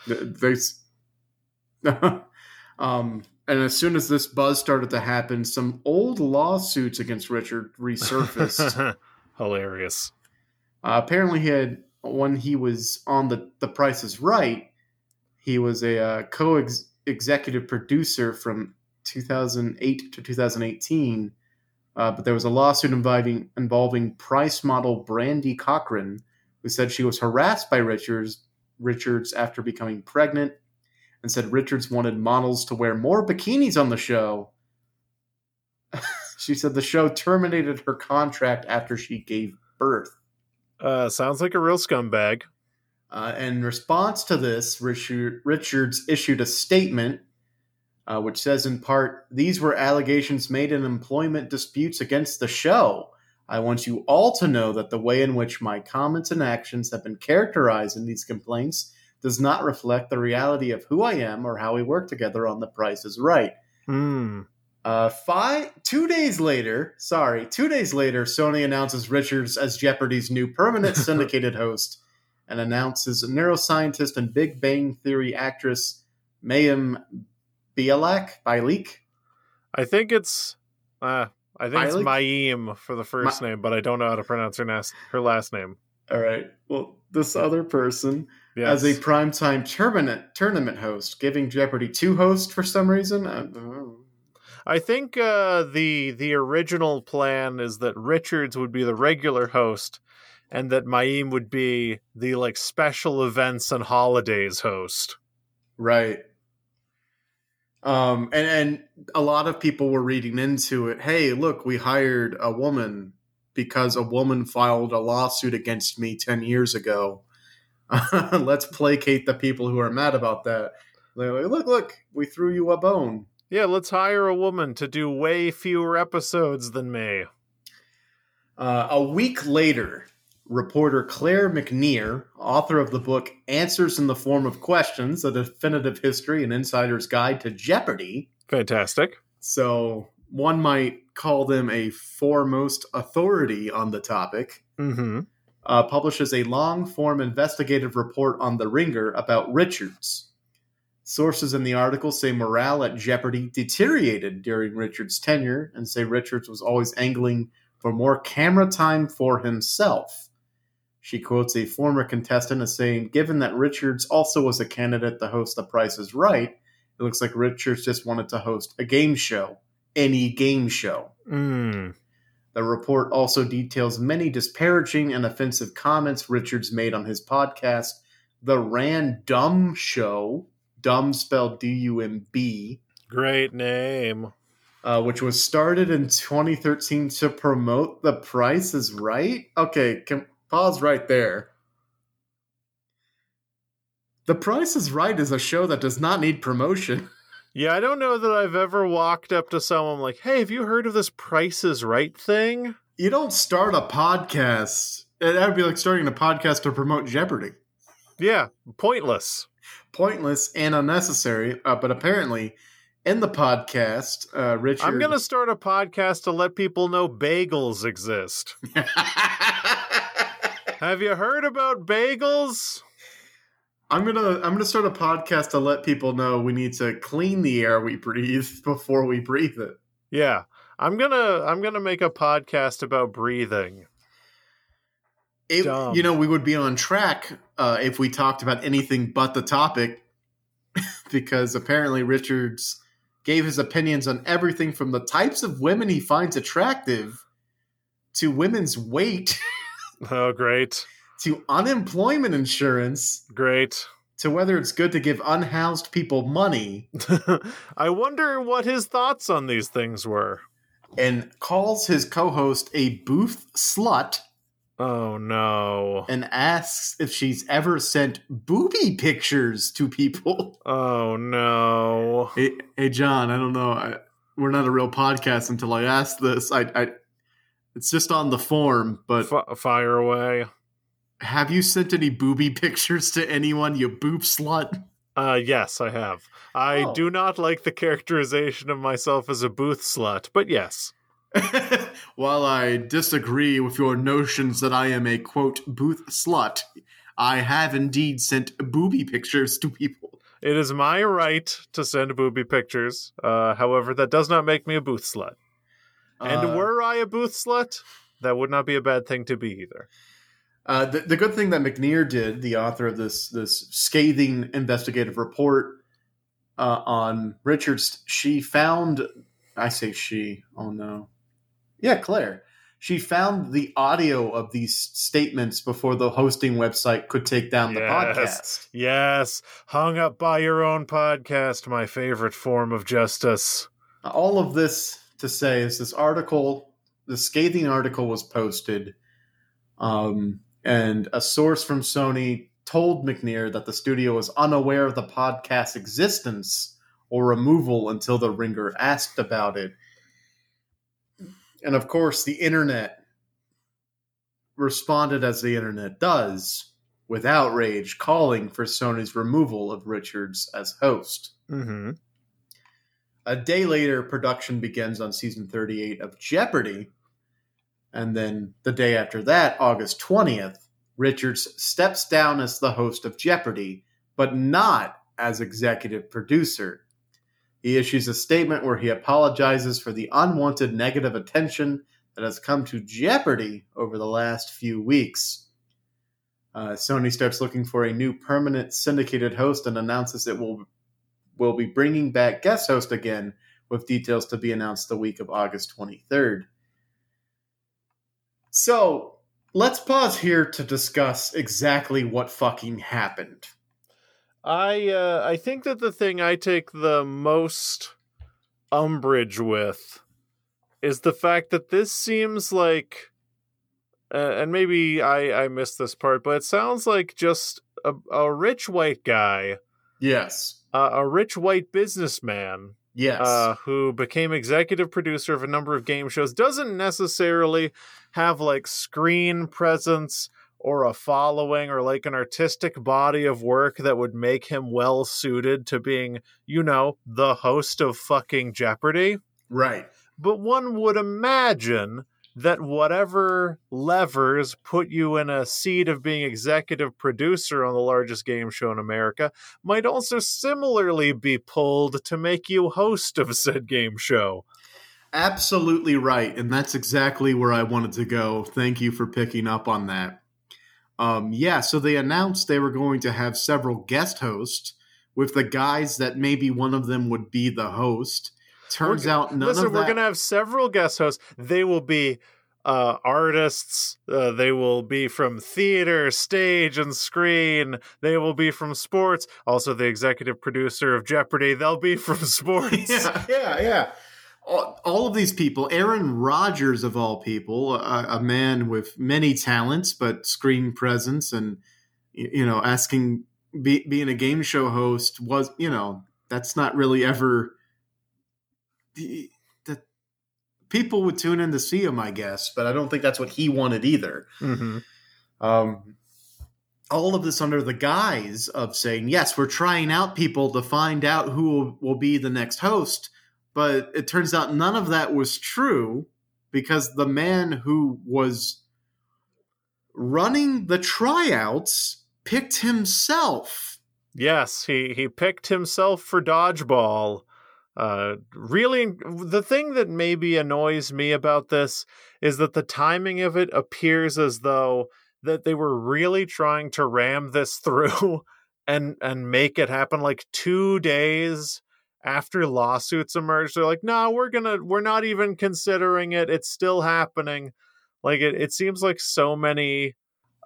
[laughs] um, and as soon as this buzz started to happen some old lawsuits against richard resurfaced [laughs] Hilarious. Uh, apparently, he had when he was on the The Price Is Right, he was a uh, co-executive producer from 2008 to 2018. Uh, but there was a lawsuit involving involving Price model Brandi Cochran, who said she was harassed by Richards Richards after becoming pregnant, and said Richards wanted models to wear more bikinis on the show. [laughs] she said the show terminated her contract after she gave birth. Uh, sounds like a real scumbag. Uh, in response to this, Richard, Richards issued a statement uh, which says, in part, these were allegations made in employment disputes against the show. I want you all to know that the way in which my comments and actions have been characterized in these complaints does not reflect the reality of who I am or how we work together on The Price is Right. Hmm. Uh, five, two days later, sorry, two days later, Sony announces Richards as Jeopardy's new permanent [laughs] syndicated host and announces neuroscientist and Big Bang Theory actress Mayim Bialik, Bialik. I think it's. Uh, I think it's Miley? Mayim for the first name, but I don't know how to pronounce her, nas- her last name. All right. Well, this other person Yes. as a primetime tournament tournament host, giving Jeopardy two hosts for some reason. I. I think uh, the the original plan is that Richards would be the regular host, and that Mayim would be the like special events and holidays host. Right. Um, and and a lot of people were reading into it. Hey, look, we hired a woman because a woman filed a lawsuit against me ten years ago. [laughs] Let's placate the people who are mad about that. They're like, look, look, we threw you a bone. Yeah, let's hire a woman to do way fewer episodes than me. Uh, a week later, reporter Claire McNear, author of the book Answers in the Form of Questions A Definitive History and Insider's Guide to Jeopardy, Fantastic. So one might call them a foremost authority on the topic, Mm-hmm. uh, publishes a long form investigative report on The Ringer about Richards. Sources in the article say morale at Jeopardy deteriorated during Richards' tenure and say Richards was always angling for more camera time for himself. She quotes a former contestant as saying, Given that Richards also was a candidate to host The Price is Right, it looks like Richards just wanted to host a game show. Any game show. Mm. The report also details many disparaging and offensive comments Richards made on his podcast, The Randumb Show, dumb spelled D U M B, Great name. uh, which was started in 2013 to promote The Price is Right. Okay, can, pause right there. The Price is Right is a show that does not need promotion. [laughs] Yeah, I don't know that I've ever walked up to someone like, "Hey, have you heard of this Price is Right thing?" You don't start a podcast. That would be like starting a podcast to promote Jeopardy. Yeah, pointless. pointless and unnecessary. Uh, but apparently, in the podcast, uh, Richard. I'm gonna start a podcast to let people know bagels exist. [laughs] Have you heard about bagels? I'm gonna I'm gonna start a podcast to let people know we need to clean the air we breathe [laughs] before we breathe it. Yeah, I'm gonna I'm gonna make a podcast about breathing. It- you know, we would be on track uh, if we talked about anything but the topic, [laughs] because apparently Richards gave his opinions on everything from the types of women he finds attractive to women's weight [laughs] Oh, great, to unemployment insurance great. to whether it's good to give unhoused people money [laughs] I wonder what his thoughts on these things were. and calls his co-host a booth slut Oh no. and asks if she's ever sent booby pictures to people. [laughs] Oh no. Hey, hey John, I don't know. I, we're not a real podcast until I ask this. I, I it's just on the form, but F- fire away. have you sent any booby [laughs] pictures to anyone, you boob slut? Uh, yes, I have. I Oh. do not like the characterization of myself as a booth slut, but yes. [laughs] While I disagree with your notions that I am a quote booth slut, I have indeed sent booby pictures to people. It is my right to send booby pictures. Uh, however, that does not make me a booth slut. And Uh, were I a booth slut, that would not be a bad thing to be either. Uh, the, the good thing that McNear did, the author of this this scathing investigative report uh, on Richards, she found. I say she. Oh no. Yeah, Claire. She found the audio of these statements before the hosting website could take down the Yes. podcast. Yes, hung up by your own podcast, my favorite form of justice. All of this to say is this article, the scathing article was posted, um, and a source from Sony told McNear that the studio was unaware of the podcast's existence or removal until the Ringer asked about it. And of course, the internet responded as the internet does, with outrage calling for Sony's removal of Richards as host. Mm-hmm. A day later, production begins on season 38 of Jeopardy! And then the day after that, August 20th, Richards steps down as the host of Jeopardy! but not as executive producer. He issues a statement where he apologizes for the unwanted negative attention that has come to Jeopardy! over the last few weeks. Uh, Sony starts looking for a new permanent syndicated host and announces it will will be bringing back guest host again, with details to be announced the week of August 23rd. So let's pause here to discuss exactly what fucking happened. I uh, I think that the thing I take the most umbrage with is the fact that this seems like, uh, and maybe I I missed this part, but it sounds like just a, a rich white guy, Yes. Uh, a rich white businessman Yes. uh, who became executive producer of a number of game shows, doesn't necessarily have like screen presence or a following or like an artistic body of work that would make him well suited to being, you know, the host of fucking Jeopardy. right. but one would imagine that whatever levers put you in a seat of being executive producer on the largest game show in America might also similarly be pulled to make you host of said game show. Absolutely right. And that's exactly where I wanted to go. Thank you for picking up on that. Um, yeah, so they announced they were going to have several guest hosts with the guys that maybe one of them would be the host. Turns We're- out none Listen, of we're going to have several guest hosts. They will be uh, artists. Uh, they will be from theater, stage, and screen. They will be from sports. Also, the executive producer of Jeopardy. They'll be from [laughs] sports. yeah, yeah, yeah. All, all of these people, Aaron Rodgers of all people, a, a man with many talents but screen presence, and you know, asking be, being a game show host was, you know, that's not really ever the, the people would tune in to see him, I guess, but I don't think that's what he wanted either. hmm Um, all of this under the guise of saying, yes, we're trying out people to find out who will, will be the next host. But it turns out none of that was true because the man who was running the tryouts picked himself. Yes, he he picked himself for dodgeball. Uh, really, the thing that maybe annoys me about this is that the timing of it appears as though that they were really trying to ram this [laughs] through and and make it happen like two days after lawsuits emerged. They're like, no, we're gonna, we're not even considering it. It's still happening. Like it, it seems like so many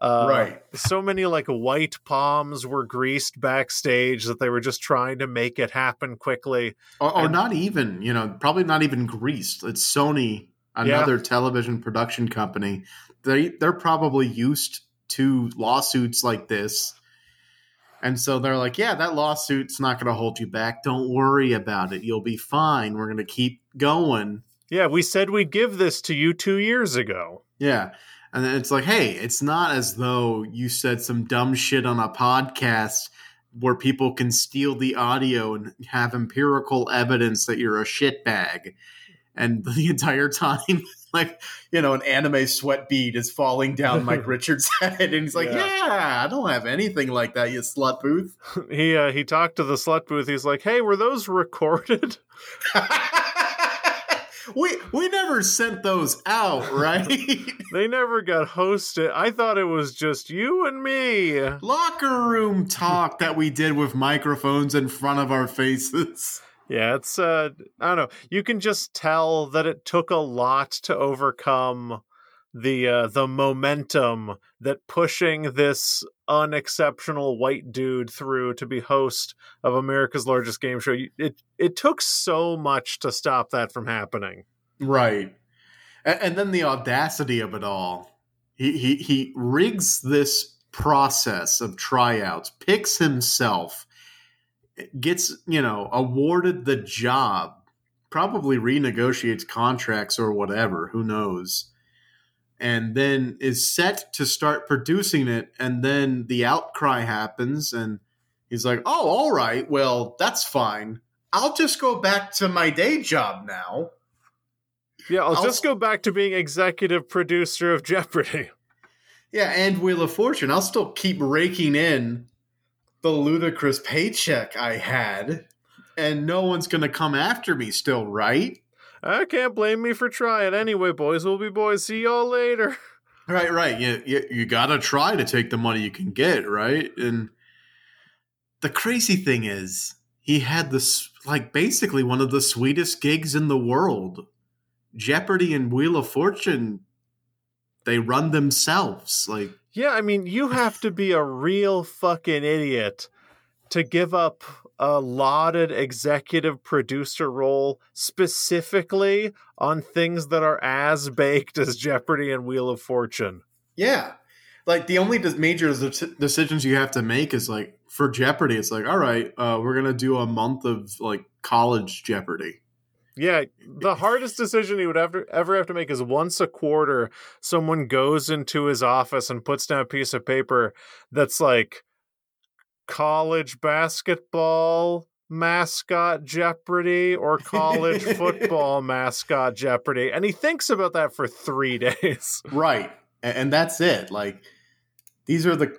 uh, so many like white palms were greased backstage that they were just trying to make it happen quickly. Or, or And- not even, you know, probably not even greased. It's Sony, another television production company. They they're probably used to lawsuits like this. And so they're like, yeah, that lawsuit's not going to hold you back. Don't worry about it. You'll be fine. We're going to keep going. Yeah, we said we'd give this to you two years ago. Yeah. And then it's like, hey, it's not as though you said some dumb shit on a podcast where people can steal the audio and have empirical evidence that you're a shitbag. And [laughs] the entire time, [laughs] like, you know, an anime sweat bead is falling down Mike [laughs] Richards' head. And he's like, Yeah. yeah. I don't have anything like that, you slut booth. he uh, he talked to the slut booth. He's like, "Hey, were those recorded?" We we never sent those out, [laughs] right? they never got hosted. I thought it was just you and me. Locker room talk that we did with microphones in front of our faces. Yeah, it's uh I don't know. You can just tell that it took a lot to overcome the uh the momentum that pushing this unexceptional white dude through to be host of America's largest game show. It it took so much to stop that from happening. Right. And, and then the audacity of it all. He, he he rigs this process of tryouts, picks himself, gets, you know, awarded the job, probably renegotiates contracts or whatever, who knows. And then is set to start producing it, and then the outcry happens, and he's like, Oh, all right, well, that's fine. I'll just go back to my day job now. Yeah, I'll, I'll- just go back to being executive producer of Jeopardy. [laughs] Yeah, and Wheel of Fortune. I'll still keep raking in the ludicrous paycheck I had, and no one's going to come after me still, right? I can't blame me for trying. Anyway, boys will be boys. See y'all later. [laughs] Right, right. You, you, you got to try to take the money you can get, right? And the crazy thing is, he had this, like, basically one of the sweetest gigs in the world. Jeopardy and Wheel of Fortune, they run themselves. Like, Yeah, I mean, you have to be a real fucking idiot to give up a lauded executive producer role specifically on things that are as baked as Jeopardy and Wheel of Fortune. Yeah. Like the only major decisions you have to make is like for Jeopardy, it's like, all right, uh, we're gonna do a month of like college Jeopardy. Yeah, the hardest decision he would ever ever have to make is once a quarter someone goes into his office and puts down a piece of paper that's like college basketball mascot Jeopardy or college [laughs] football mascot Jeopardy. And he thinks about that for three [laughs] days. Right. And that's it. Like, these are the.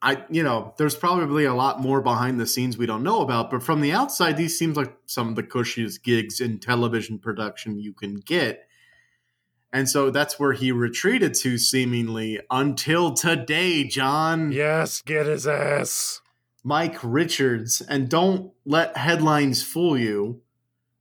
I, you know, there's probably a lot more behind the scenes we don't know about, but from the outside, these seems like some of the cushiest gigs in television production you can get. And so that's where he retreated to seemingly until today, John. Yes, get his ass. Mike Richards, and don't let headlines fool you,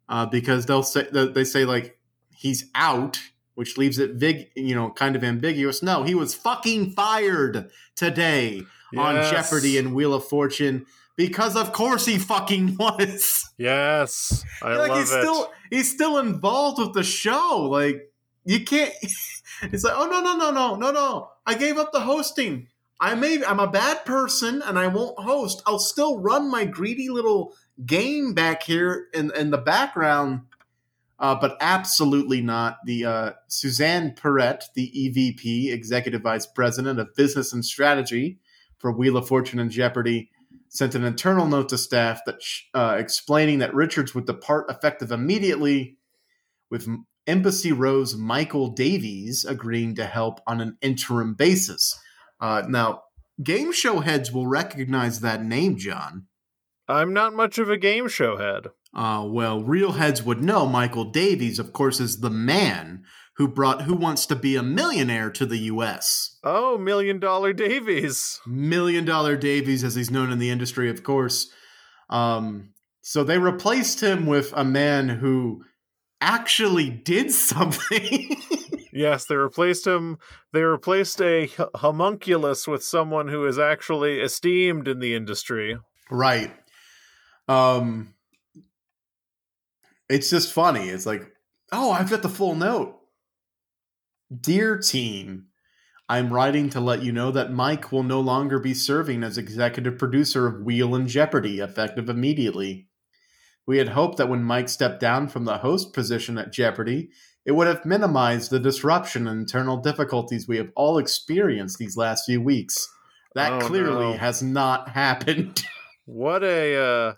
uh, because they'll say they say like he's out, which leaves it big, you know, kind of ambiguous. No, he was fucking fired today yes. on Jeopardy and Wheel of Fortune because of course he fucking [laughs] was. Yes, I like love he's it. Still, he's still involved with the show. Like you can't. [laughs] It's like, oh no no no no no no! I gave up the hosting. I may I'm a bad person and I won't host. I'll still run my greedy little game back here in, in the background. Uh, but absolutely not. The uh, Suzanne Prete, the EVP, Executive Vice President of Business and Strategy for Wheel of Fortune and Jeopardy, sent an internal note to staff that uh, explaining that Richards would depart effective immediately, with Embassy Row's Michael Davies agreeing to help on an interim basis. Uh, now, game show heads will recognize that name, John. I'm not much of a game show head. Uh, well, real heads would know Michael Davies, of course, is the man who brought Who Wants to Be a Millionaire to the U.S. Oh, Million Dollar Davies. Million Dollar Davies, as he's known in the industry, of course. Um, so they replaced him with a man who actually did [laughs] something. Yes, they replaced him. They replaced a homunculus with someone who is actually esteemed in the industry. Right. Um it's just funny. It's like, "Oh, I've got the full note." Dear team, I'm writing to let you know that Mike will no longer be serving as executive producer of Wheel and Jeopardy effective immediately. We had hoped that when Mike stepped down from the host position at Jeopardy, it would have minimized the disruption and internal difficulties we have all experienced these last few weeks. That oh, clearly no. has not [laughs] happened. What a uh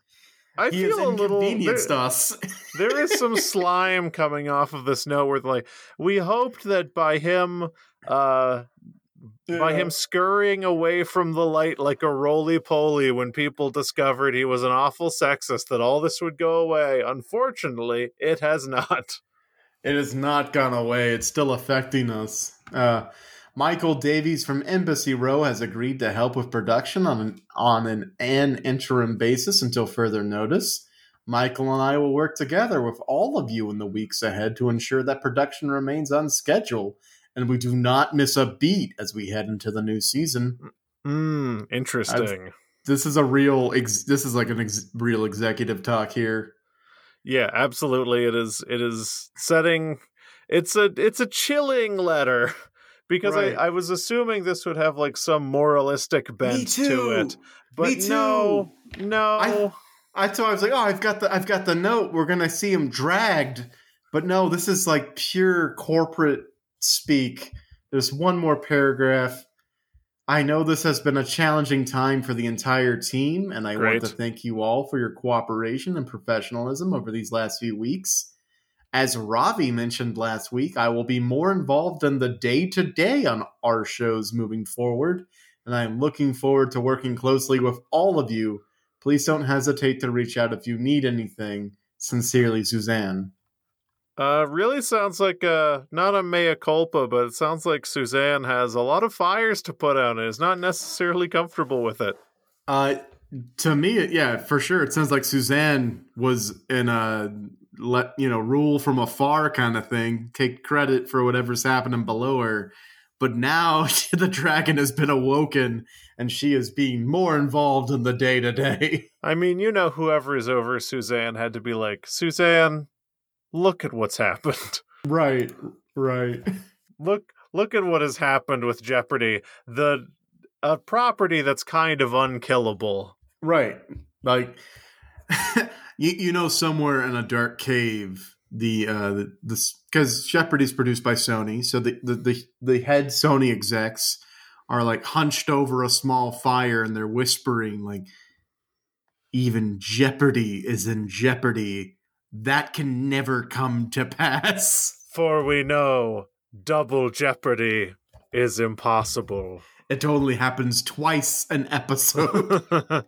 I he feel a little there, us. [laughs] there is some slime coming off of this note where like we hoped that by him uh yeah. by him scurrying away from the light like a roly poly when people discovered he was an awful sexist that all this would go away. Unfortunately, it has not. [laughs] It has not gone away. It's still affecting us. Uh, Michael Davies from Embassy Row has agreed to help with production on an, on an, an interim basis until further notice. Michael and I will work together with all of you in the weeks ahead to ensure that production remains on schedule and we do not miss a beat as we head into the new season. Hmm, interesting. I've, this is a real. Ex, this is like an ex, real executive talk here. Yeah, absolutely. It is. It is setting. It's a. It's a chilling letter [laughs] because right. I, I was assuming this would have like some moralistic bent to it, but no, no. I, I thought I was like, oh, I've got the I've got the note. We're gonna see him dragged, but no, this is like pure corporate speak. There's one more paragraph. I know this has been a challenging time for the entire team, and I Great. want to thank you all for your cooperation and professionalism over these last few weeks. As Ravi mentioned last week, I will be more involved in the day to day on our shows moving forward, and I am looking forward to working closely with all of you. Please don't hesitate to reach out if you need anything. Sincerely, Suzanne. Uh, really sounds like uh, not a mea culpa, but it sounds like Suzanne has a lot of fires to put out and is not necessarily comfortable with it. Uh, to me, yeah, for sure. It sounds like Suzanne was in a let you know rule from afar kind of thing, take credit for whatever's happening below her. But now [laughs] the dragon has been awoken, and she is being more involved in the day to day. I mean, you know, whoever is over Suzanne had to be like, Suzanne, look at what's happened. [laughs] Right, right. Look look at what has happened with Jeopardy. The a property that's kind of unkillable. Right. Like [laughs] you you know somewhere in a dark cave the uh the, the cuz Jeopardy's produced by Sony, so the, the the the head Sony execs are like hunched over a small fire and they're whispering like even Jeopardy is in jeopardy. That can never come to pass. [laughs] For we know double jeopardy is impossible. It only happens twice an episode. [laughs]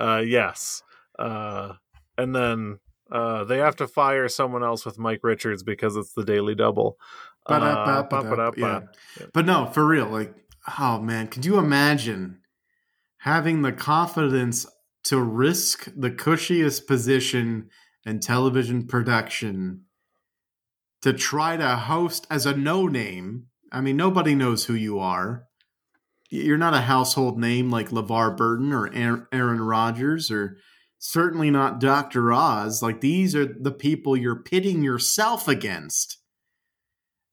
uh, yes. Uh, and then uh, they have to fire someone else with Mike Richards because it's the Daily Double. Uh, yeah. But no, for real, like, oh man, could you imagine having the confidence to risk the cushiest position in television production to try to host as a no name? I mean, nobody knows who you are. You're not a household name like LeVar Burton or Aaron Rodgers or certainly not Dr. Oz. Like, these are the people you're pitting yourself against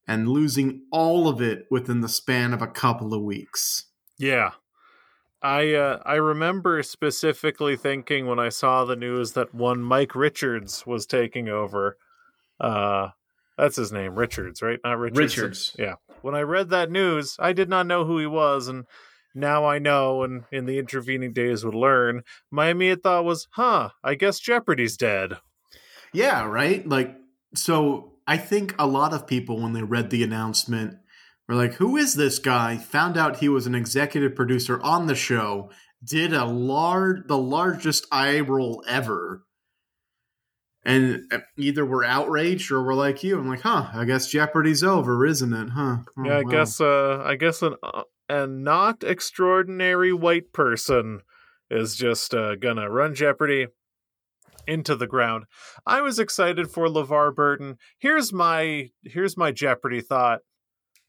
and losing all of it within the span of a couple of weeks. Yeah. I uh, I remember specifically thinking when I saw the news that one Mike Richards was taking over. Uh, that's his name, Richards, right? Not Richards. Richards. Yeah. When I read that news, I did not know who he was, and now I know. And in the intervening days, would learn. My immediate thought was, "Huh, I guess Jeopardy's dead." Yeah, right. Like, so I think a lot of people, when they read the announcement, were like, "Who is this guy?" Found out he was an executive producer on the show. Did a large, the largest eye roll ever, and uh, either we're outraged or we're like you. I'm like, huh? I guess Jeopardy's over, isn't it? Huh? Oh, yeah, I wow. guess. Uh, I guess an uh, a not extraordinary white person is just uh, gonna run Jeopardy into the ground. I was excited for LeVar Burton. Here's my here's my Jeopardy thought.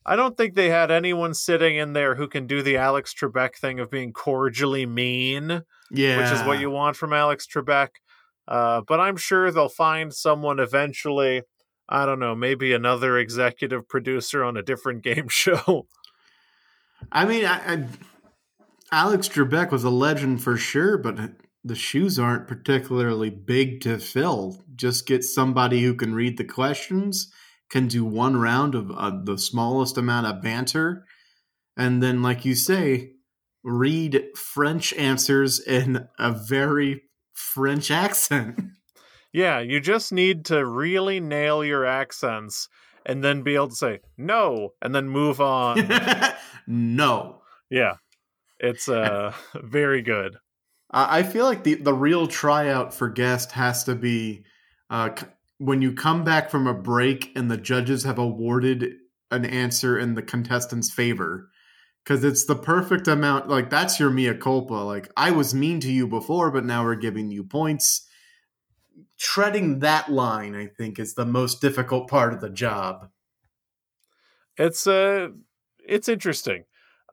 I don't think they had anyone sitting in there who can do the Alex Trebek thing of being cordially mean. Yeah. Which is what you want from Alex Trebek. Uh, but I'm sure they'll find someone eventually. I don't know, maybe another executive producer on a different [laughs] game show. I mean, I, I, Alex Trebek was a legend for sure, but the shoes aren't particularly big to fill. Just get somebody who can read the questions, can do one round of uh, the smallest amount of banter, and then, like you say, read French answers in a very French accent. [laughs] Yeah, you just need to really nail your accents and then be able to say no and then move on. [laughs] no. Yeah. It's uh [laughs] very good. I feel like the the real tryout for guest has to be uh, when you come back from a break and the judges have awarded an answer in the contestant's favor because it's the perfect amount like that's your mea culpa. Like i was mean to you before but now we're giving you points. Treading that line i think is the most difficult part of the job. It's uh it's interesting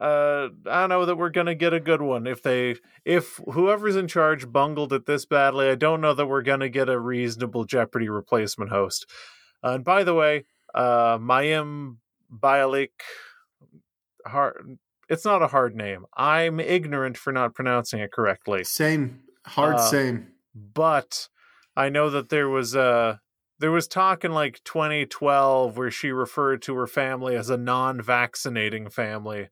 uh, I know that we're gonna get a good one if they if whoever's in charge bungled it this badly. I don't know that we're gonna get a reasonable Jeopardy replacement host. Uh, and by the way, uh, Mayim Bialik, hard. It's not a hard name. I'm ignorant for not pronouncing it correctly. Same, hard, uh, same. But I know that there was uh there was talk in like 2012 where she referred to her family as a non-vaccinating family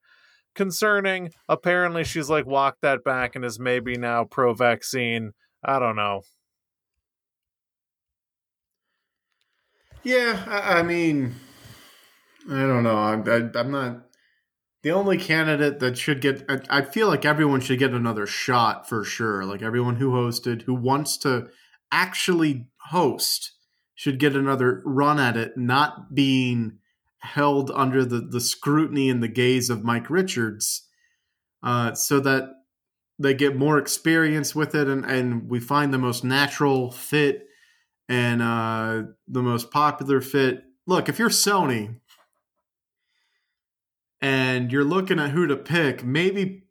concerning. Apparently, she's like walked that back and is maybe now pro vaccine. I don't know. Yeah, I, I mean, I don't know. I'm, I, I'm not the only candidate that should get. I, I feel like everyone should get another shot for sure. Like everyone who hosted, who wants to actually host, should get another run at it, not being held under the, the scrutiny and the gaze of Mike Richards uh, so that they get more experience with it and, and we find the most natural fit and uh, the most popular fit. Look, if you're Sony and you're looking at who to pick, maybe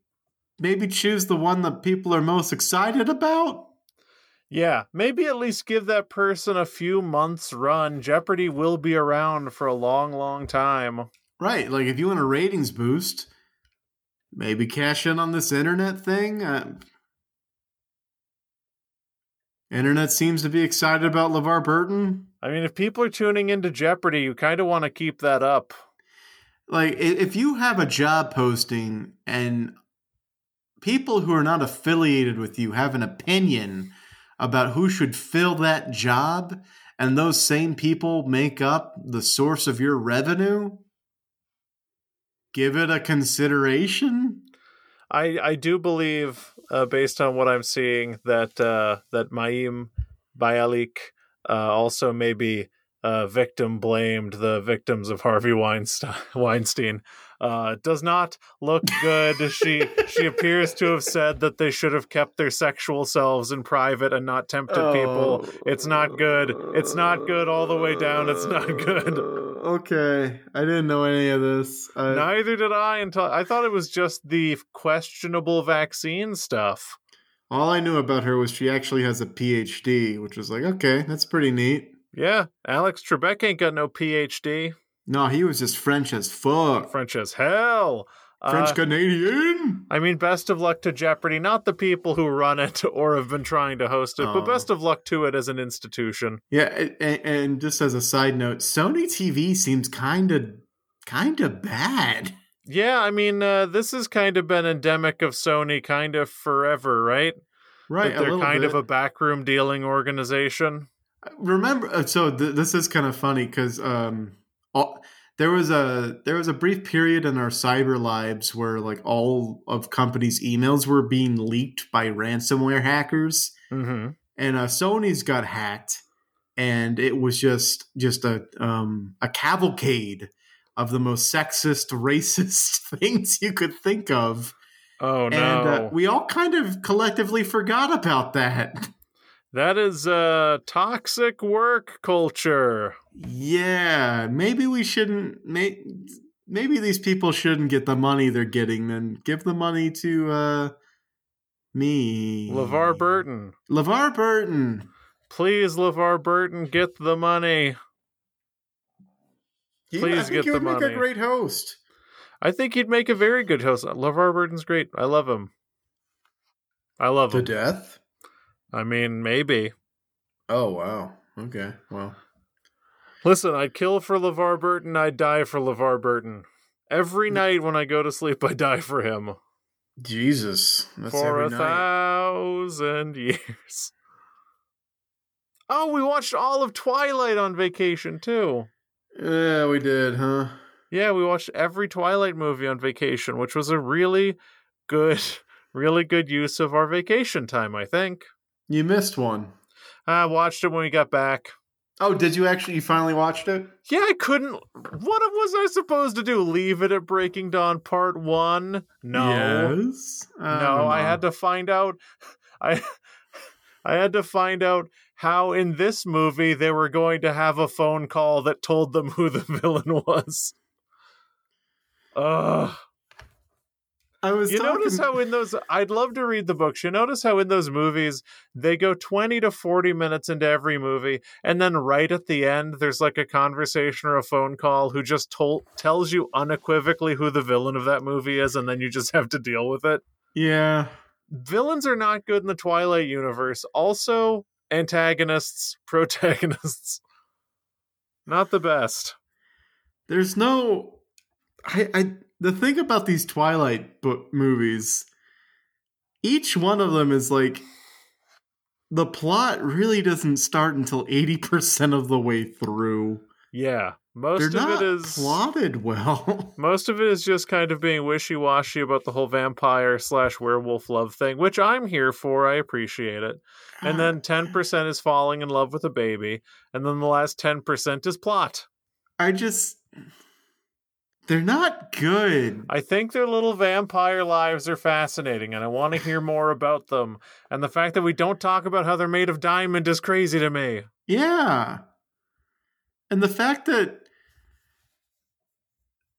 maybe choose the one that people are most excited about. Yeah, maybe at least give that person a few months run. Jeopardy will be around for a long, long time. Right. Like if you want a ratings boost, maybe cash in on this internet thing. Uh, internet seems to be excited about LeVar Burton. I mean, if people are tuning into Jeopardy, you kind of want to keep that up. Like if you have a job posting and people who are not affiliated with you have an opinion about who should fill that job, and those same people make up the source of your revenue, give it a consideration. I I do believe, uh, based on what I'm seeing, that uh, that Mayim Bialik uh, also maybe uh, victim blamed the victims of Harvey [laughs] Weinstein. Weinstein. Uh, does not look good. she she appears to have said that they should have kept their sexual selves in private and not tempted oh. people. It's not good. It's not good all the way down. It's not good. Okay, I didn't know any of this. I... Neither did I until I thought it was just the questionable vaccine stuff. All I knew about her was she actually has a PhD, which was like, okay, that's pretty neat. Yeah, Alex Trebek ain't got no PhD. No, he was just French as fuck. French as hell. French uh, Canadian. I mean, best of luck to Jeopardy. Not the people who run it [laughs] or have been trying to host it, but best of luck to it as an institution. Yeah, and, and just as a side note, Sony TV seems kind of, kind of bad. Yeah, I mean, uh, this has kind of been endemic of Sony, kind of forever, right? Right. That they're kind bit. of a backroom dealing organization. Remember, uh, so th- this is kind of funny because um, all, there was a there was a brief period in our cyber lives where like all of companies' emails were being leaked by ransomware hackers, mm-hmm. and uh, Sony's got hacked, and it was just just a um, a cavalcade of the most sexist, [laughs] racist [laughs] things you could think of. Oh no! And uh, we all kind of collectively forgot about that. [laughs] That is a toxic work culture. Yeah, maybe we shouldn't. May, maybe these people shouldn't get the money they're getting. Then give the money to uh, me, LeVar Burton. LeVar Burton. Please, LeVar Burton, get the money. Please get the money. Make a great host. I think he'd make a very good host. LeVar Burton's great. I love him. I love the him. To death. I mean, maybe. Oh wow. Okay. Well. Listen, I'd kill for LeVar Burton. I'd die for LeVar Burton. Every mm. night when I go to sleep, I die for him. Jesus. for a night. thousand [laughs] years. Oh, we watched all of Twilight on vacation too. Yeah, we did, huh? Yeah, we watched every Twilight movie on vacation, which was a really good, [laughs] really good use of our vacation time, I think. You missed one. I watched it when we got back. Oh, did you actually? You finally watched it? Yeah, I couldn't. What was I supposed to do? Leave it at Breaking Dawn Part One? No. Yes. Oh, I no, I had to find out. [laughs] I I had to find out how in this movie they were going to have a phone call that told them who the [laughs] villain was. Ugh. I was. You talking... notice how in those, I'd love to read the books. You notice how in those movies they go twenty to forty minutes into every movie, and then right at the end, there's like a conversation or a phone call who just told tells you unequivocally who the villain of that movie is, and then you just [laughs] have to deal with it. Yeah, villains are not good in the Twilight universe. Also, antagonists, [laughs] protagonists, not the best. There's no, I, I the thing about these Twilight book movies, each one of them is like the plot really doesn't start until 80% of the way through. Yeah. Most They're of it is plotted well. [laughs] most of it is just kind of being wishy washy about the whole vampire slash werewolf love thing, which I'm here for. I appreciate it. And then [sighs] 10% is falling in love with a baby. And then the last 10% is plot. I just they're not good. I think their little vampire lives are fascinating, and I want to hear more about them. And the fact that we don't talk about how they're made of diamond is crazy to me. Yeah. And the fact that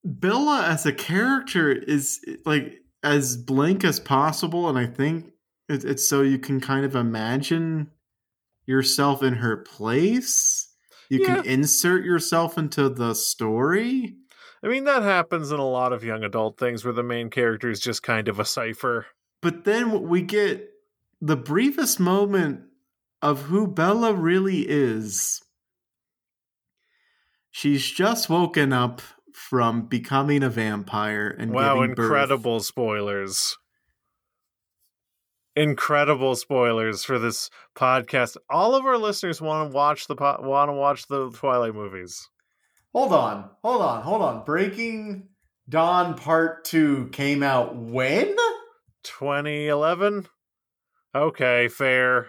Bella as a character is like as blank as possible, and I think it's so you can kind of imagine yourself in her place. You yeah. can insert yourself into the story. I mean, that happens in a lot of young adult things where the main character is just kind of a cipher. But then we get the briefest moment of who Bella really is. She's just woken up from becoming a vampire and wow, giving incredible birth. spoilers. incredible spoilers for this podcast. All of our listeners want to watch the po- want to watch the Twilight movies. Hold on, hold on, hold on. Breaking Dawn Part 2 came out when? 2011. Okay, fair.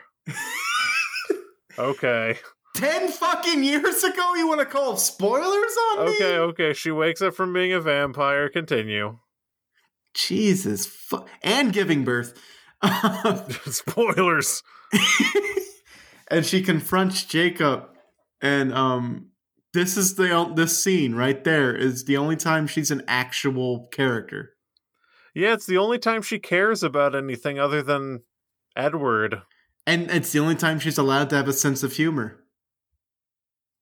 okay. [laughs] 10 fucking years ago? You want to call spoilers on me? Okay, okay. She wakes up from being a vampire. Continue. Jesus. Fu- and giving birth. [laughs] [laughs] Spoilers. and she confronts Jacob and um this is the this scene right there is the only time she's an actual character. Yeah, it's the only time she cares about anything other than Edward. And it's the only time she's allowed to have a sense of humor.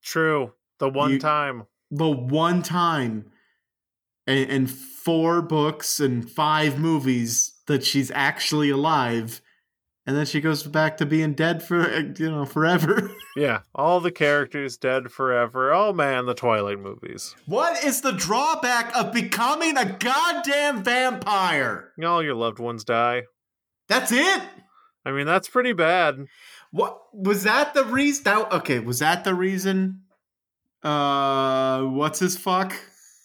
True. The one You- time. The one time in, in four books and five movies that she's actually alive, and then she goes back to being dead for you know forever. [laughs] Yeah, all the characters dead forever. Oh man, the Twilight movies. what is the drawback of becoming a goddamn vampire? All your loved ones die. That's it. I mean, that's pretty bad. What was that the reason? That, okay, was that the reason? Uh, what's his fuck?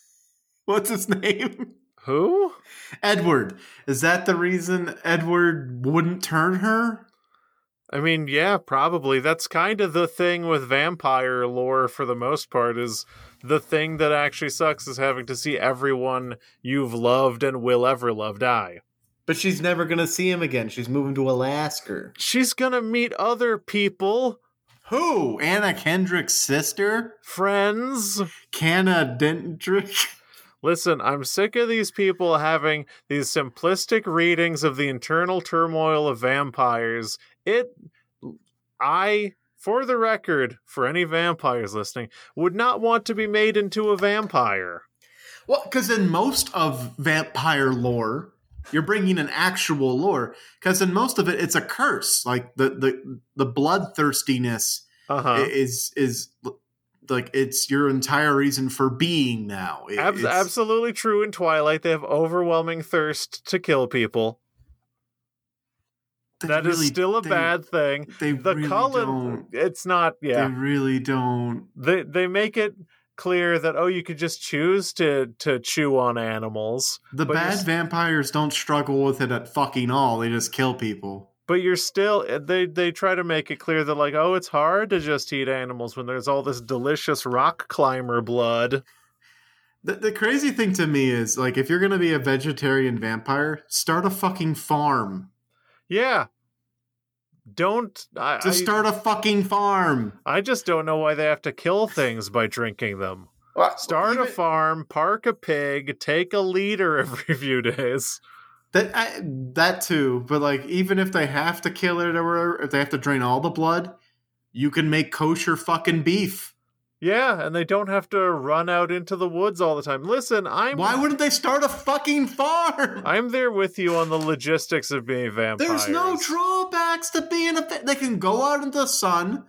[laughs] What's his name? Who? Edward. Is that the reason Edward wouldn't turn her? I mean, yeah, probably. That's kind of the thing with vampire lore for the most part is the thing that actually sucks is having to see everyone you've loved and will ever love die. But she's never gonna see him again. She's moving to Alaska. She's gonna meet other people, Who? Anna Kendrick's sister? friends. Canna Dendrick? [laughs] Listen, I'm sick of these people having these simplistic readings of the internal turmoil of vampires. It, I, for the record, for any vampires listening, would not want to be made into a vampire. Well, because in most of vampire lore, you're bringing an actual lore. Because in most of it, it's a curse. Like the the the bloodthirstiness Uh huh. is is like it's your entire reason for being now. It- it's- absolutely true in Twilight. They have overwhelming thirst to kill people. That is really- still a they- bad thing. They The really Cullen, don't. it's not. Yeah, They really don't. they they make it clear that oh, you could just choose to to chew on animals, The bad vampires don't struggle with it at fucking all. They just kill people. But you're still. Eh, they they try to make it clear that like oh, it's hard to just eat animals when there's all this delicious rock climber blood. The, the crazy thing to me is like if you're gonna be a vegetarian vampire, start a fucking farm. Yeah. Don't I, Just I- start a fucking farm. I just don't know why they have to kill things by drinking them. Start a farm, park a pig, take a liter [laughs] every few days. That I, that too, but like even if they have to kill it or if they have to drain all the blood, you can make kosher fucking beef. Yeah, and they don't have to run out into the woods all the time. Listen, I'm Why wouldn't they start a fucking farm? I'm there with you on the logistics of being vampires. There's no drawbacks to being a. va- They can go out in the sun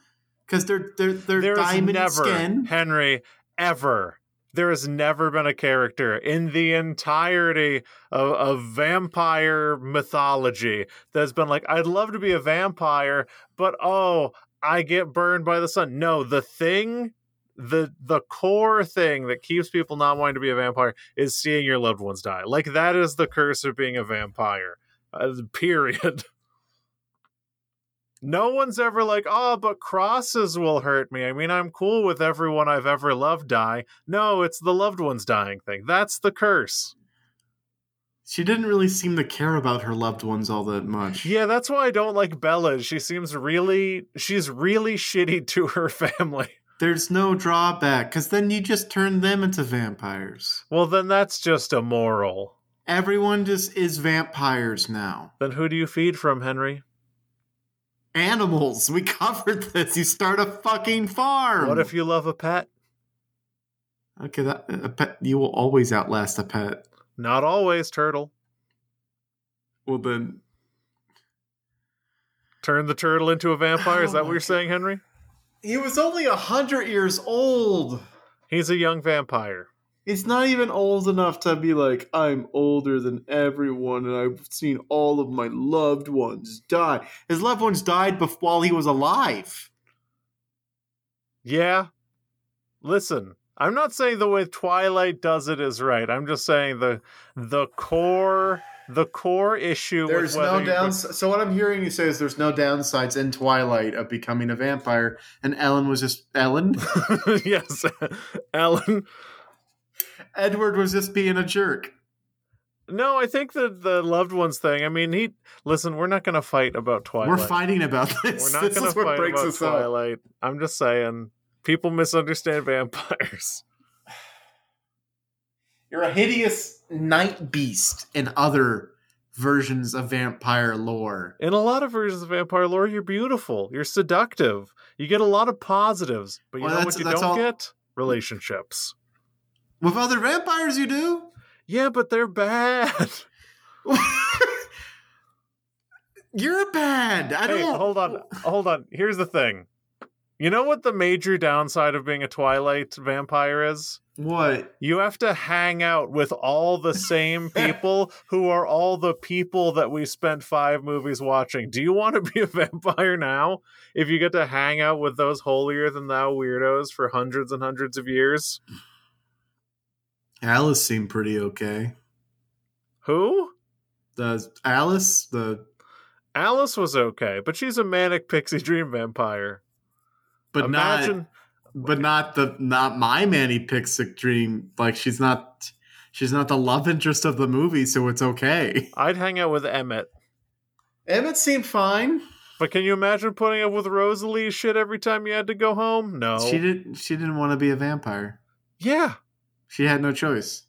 because they're they're they're There diamond never, skin. Henry, ever. There has never been a character in the entirety of, of vampire mythology that's been like, I'd love to be a vampire, but oh, I get burned by the sun. No, the thing, the the core thing that keeps people not wanting to be a vampire is seeing your loved ones die. Like that is the curse of being a vampire. Uh, [laughs] period. No one's ever like, oh, but crosses will hurt me. I mean, I'm cool with everyone I've ever loved die. No, it's the loved ones dying thing. That's the curse. She didn't really seem to care about her loved ones all that much. Yeah, that's why I don't like Bella. She seems really, she's really shitty [laughs] to her family. There's no drawback because then you just turn them into vampires. Well, then that's just immoral. Everyone just is vampires now. Then who do you feed from, Henry? Animals. We covered this. You start a fucking farm. What if you love a pet? Okay, that a pet. You will always outlast a pet. Not always, turtle. Well then, Turn the turtle into a vampire. Is Oh that what you're saying, Henry? he was only a hundred years old. He's a young vampire. He's not even old enough to be like, I'm older than everyone and I've seen all of my loved ones die. His loved ones died bef- while he was alive. Yeah. Listen, I'm not saying the way Twilight does it is right. I'm just saying the the core the core issue There's no downs. So what I'm hearing you say is there's no downsides in Twilight of becoming a vampire, and Ellen was just Ellen. [laughs] yes. Ellen. Edward was just being a jerk. No, I think the the loved ones thing. I mean, he listen. We're not going to fight about Twilight. We're fighting about this. We're not this going is to what fight breaks about us up. I'm just saying, people misunderstand vampires. [laughs] You're a hideous night beast in other versions of vampire lore. In a lot of versions of vampire lore, you're beautiful. You're seductive. You get a lot of positives, but you Well, know what you don't all- get? Relationships. With other vampires, you do. Yeah, but they're bad. [laughs] You're bad. I don't. hold on, hold on. Here's the thing. You know what the major downside of being a Twilight vampire is? What? You have to hang out with all the same [laughs] people who are all the people that we spent five movies watching. Do you want to be a [laughs] vampire now if you get to hang out with those holier than thou weirdos for hundreds and hundreds of years? Alice seemed pretty okay. Who? The Alice, the Alice was okay, but she's a manic pixie dream vampire. but not but not the not my Manny Pixie dream. Like she's not she's not the love interest of the movie, so it's okay. [laughs] I'd hang out with Emmett. Emmett seemed fine. But can you imagine putting up with Rosalie's shit every time you had to go home? No. She didn't she didn't want to be a vampire. Yeah. She had no choice.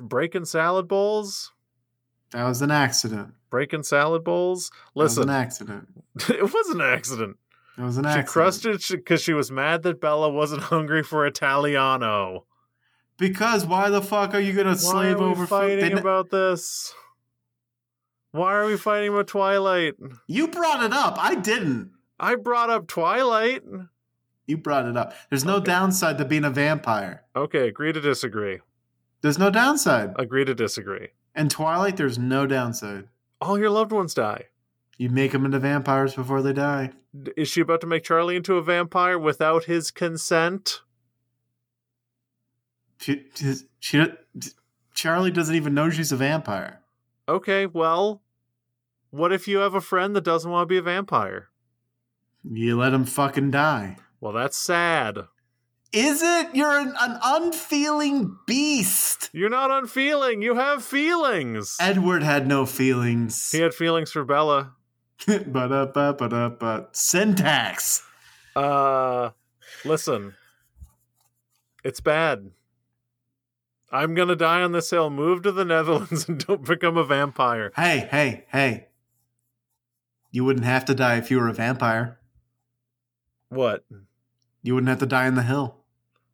Breaking salad bowls. That was an accident. Breaking salad bowls. That was Listen, an accident. [laughs] it was an accident. That was an She accident. crushed it because she was mad that Bella wasn't [laughs] hungry for Italiano. Because why the fuck are you gonna slave Why are we over fighting ne- about this? Why are we fighting about Twilight? you brought it up. I didn't. I brought up Twilight. You brought it up. There's no Okay. downside to being a vampire. Okay, agree to disagree. There's no downside. Agree to disagree. In Twilight, there's no downside. All your loved ones die. You make them into vampires before they die. Is she about to make Charlie into a vampire without his consent? She, she, she, Charlie doesn't even know she's a vampire. Okay, well, what if you have a friend that doesn't want to be a vampire? You let him fucking die. Well, that's sad. Is it? You're an, an unfeeling beast. You're not unfeeling. You have feelings. Edward had no feelings. He had feelings for Bella. but up, but up, but syntax. Uh, listen, it's bad. I'm gonna die on this hill. Move to the Netherlands and [laughs] don't become a vampire. Hey, hey, hey. You wouldn't have to die if you were a vampire. What? You wouldn't have to die in the hill.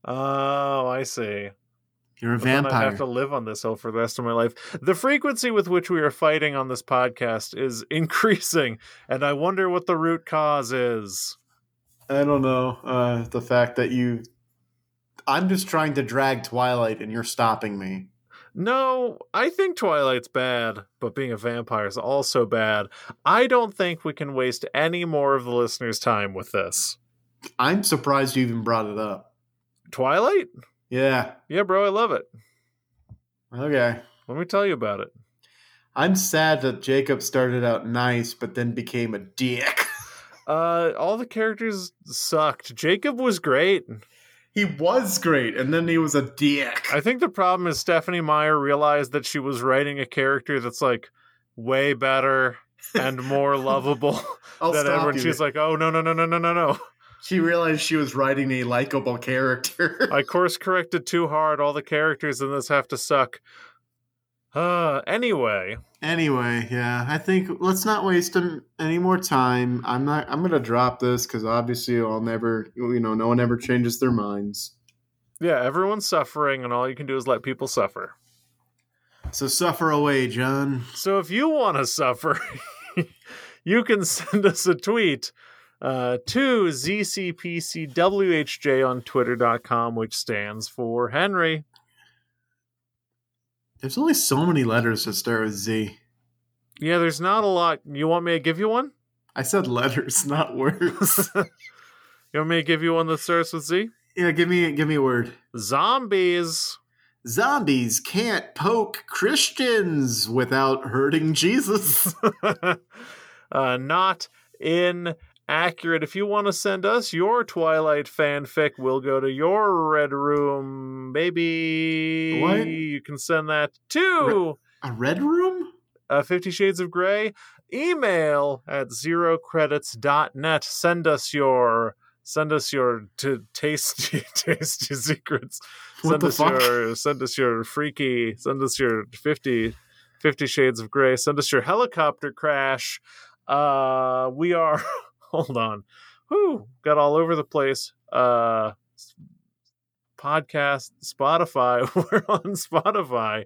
Oh, I see. You're a But then I'd have to live on this hill for the rest of my life. The frequency with which we are fighting on this podcast is [laughs] increasing, and I wonder what the root cause is. I don't know. Uh, the fact that you. I'm just trying to drag Twilight and you're stopping me. No, I think Twilight's bad, but being a vampire is also bad. I don't think we can waste any more of the listeners' time with this. I'm surprised you even brought it up. Twilight? Yeah. Yeah, bro, I love it. Okay. Let me tell you about it. I'm sad that Jacob started out nice, but then became a dick. [laughs] Uh, all the characters sucked. Jacob was great. he was great, and then he was a dick. I think the problem is Stephenie Meyer realized that she was writing a character that's like way better and more [laughs] lovable than Edward. you. She's like, oh no no no no no no no. She realized she was writing a likable character. I course corrected too hard. All the characters in this have to suck. Uh, [sighs] anyway, anyway, yeah, I think let's not waste any more time. I'm not. I'm gonna drop this because obviously I'll never. You know, no one ever changes their minds. yeah, everyone's suffering, and all you can do is let people suffer. So suffer away, John. So if you want to suffer, [laughs] you can send us a tweet uh, to ZCPCWHJ on Twitter.com, which stands for Henry. There's only so many letters that start with Z. Yeah, there's not a lot. You want me to give you one? I said letters, [laughs] not words. [laughs] you want me to give you one that starts with Z? yeah, give me give me a word. Zombies. Zombies can't poke Christians without hurting Jesus. [laughs] uh, not inaccurate. If you want to send us your Twilight fanfic, we'll go to your Red Room. Maybe What? you can send that to a red room? uh, Fifty Shades of Grey. Email at zerocredits.net. Send us your send us your t- tasty [laughs] tasty secrets. What send the us fuck? your send us your freaky send us your 50 50 shades of gray send us your helicopter crash uh we are [laughs] hold on whoo got all over the place uh podcast spotify [laughs] we're on spotify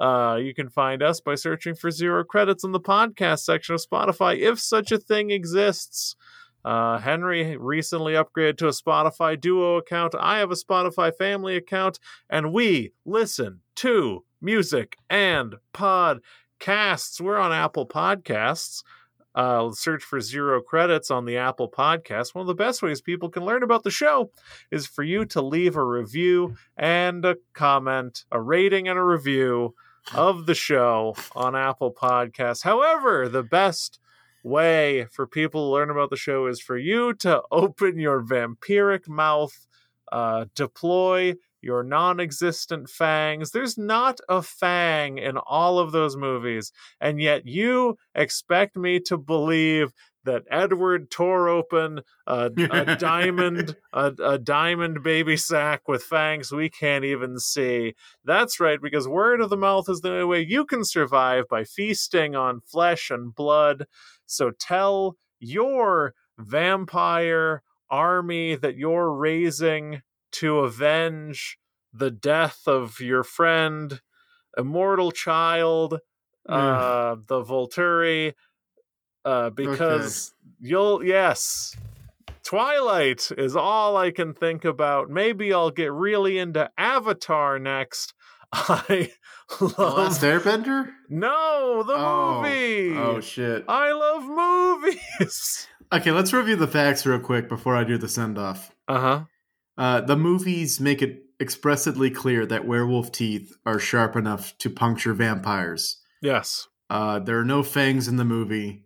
uh you can find us by searching for zero credits in the podcast section of spotify if such a thing exists uh, Henry recently upgraded to a Spotify Duo account. I have a Spotify Family account, and we listen to music and podcasts. We're on Apple Podcasts. Uh, search for zero credits on the Apple Podcast. One of the best ways people can learn about the show is for you to leave a review and a comment, a rating and a review of the show on Apple Podcasts. However, the best way for people to learn about the show is for you to [laughs] open your vampiric mouth, uh, deploy your non existent fangs. There's not a fang in all of those movies, and yet you expect me to believe that Edward tore open a, a diamond, [laughs] a, a diamond baby sack with fangs we can't even see. That's right, because word of the mouth is the only way you can survive by feasting on flesh and blood. So tell your vampire army that you're raising to avenge the death of your friend, immortal child, uh, the Volturi, uh, because you'll, yes. Twilight is all I can think about. Maybe I'll get really into Avatar next. [laughs] I The love Last Airbender? no the Oh. movie. Oh shit. I love movies. Okay, let's review the facts real quick before I do the send off. Uh huh. Uh, the movies make it expressly clear that werewolf teeth are sharp enough to puncture vampires. Yes. Uh, there are no fangs in the movie.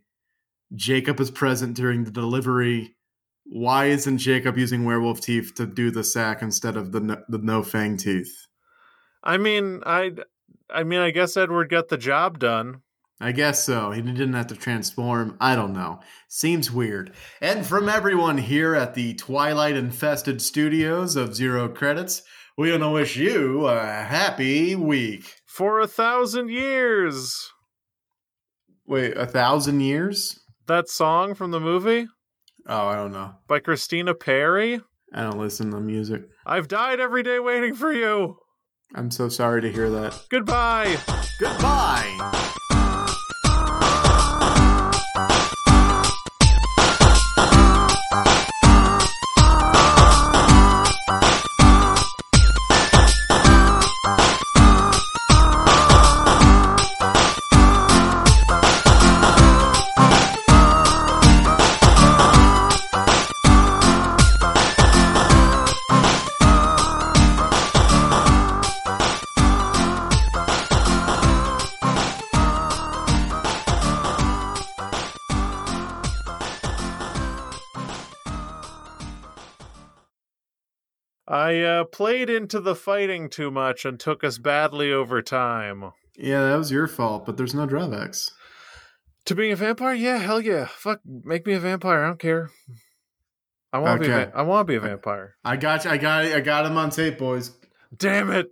Jacob is present during the delivery. Why isn't Jacob using werewolf teeth to do the sack instead of the no, the no fang teeth? I mean, I, I mean, I guess Edward got the job done. I guess so. He didn't have to transform. I don't know. Seems weird. And from everyone here at the Twilight Infested Studios of Zero Credits, we want to wish you a happy week. For a thousand years. Wait, a thousand years? That song from the movie Oh, I don't know. by Christina Perri. I don't listen to music. I've died every day waiting for you. I'm so sorry to hear that. Goodbye. Goodbye. Uh, played into the fighting too much and took us badly over time. Yeah, that was your fault, but there's no drawbacks. To being a vampire? Yeah, hell yeah. Fuck, make me a vampire. I don't care. I want to be. A va- I want to be a vampire. I got you. I got I got him on tape, boys. Damn it!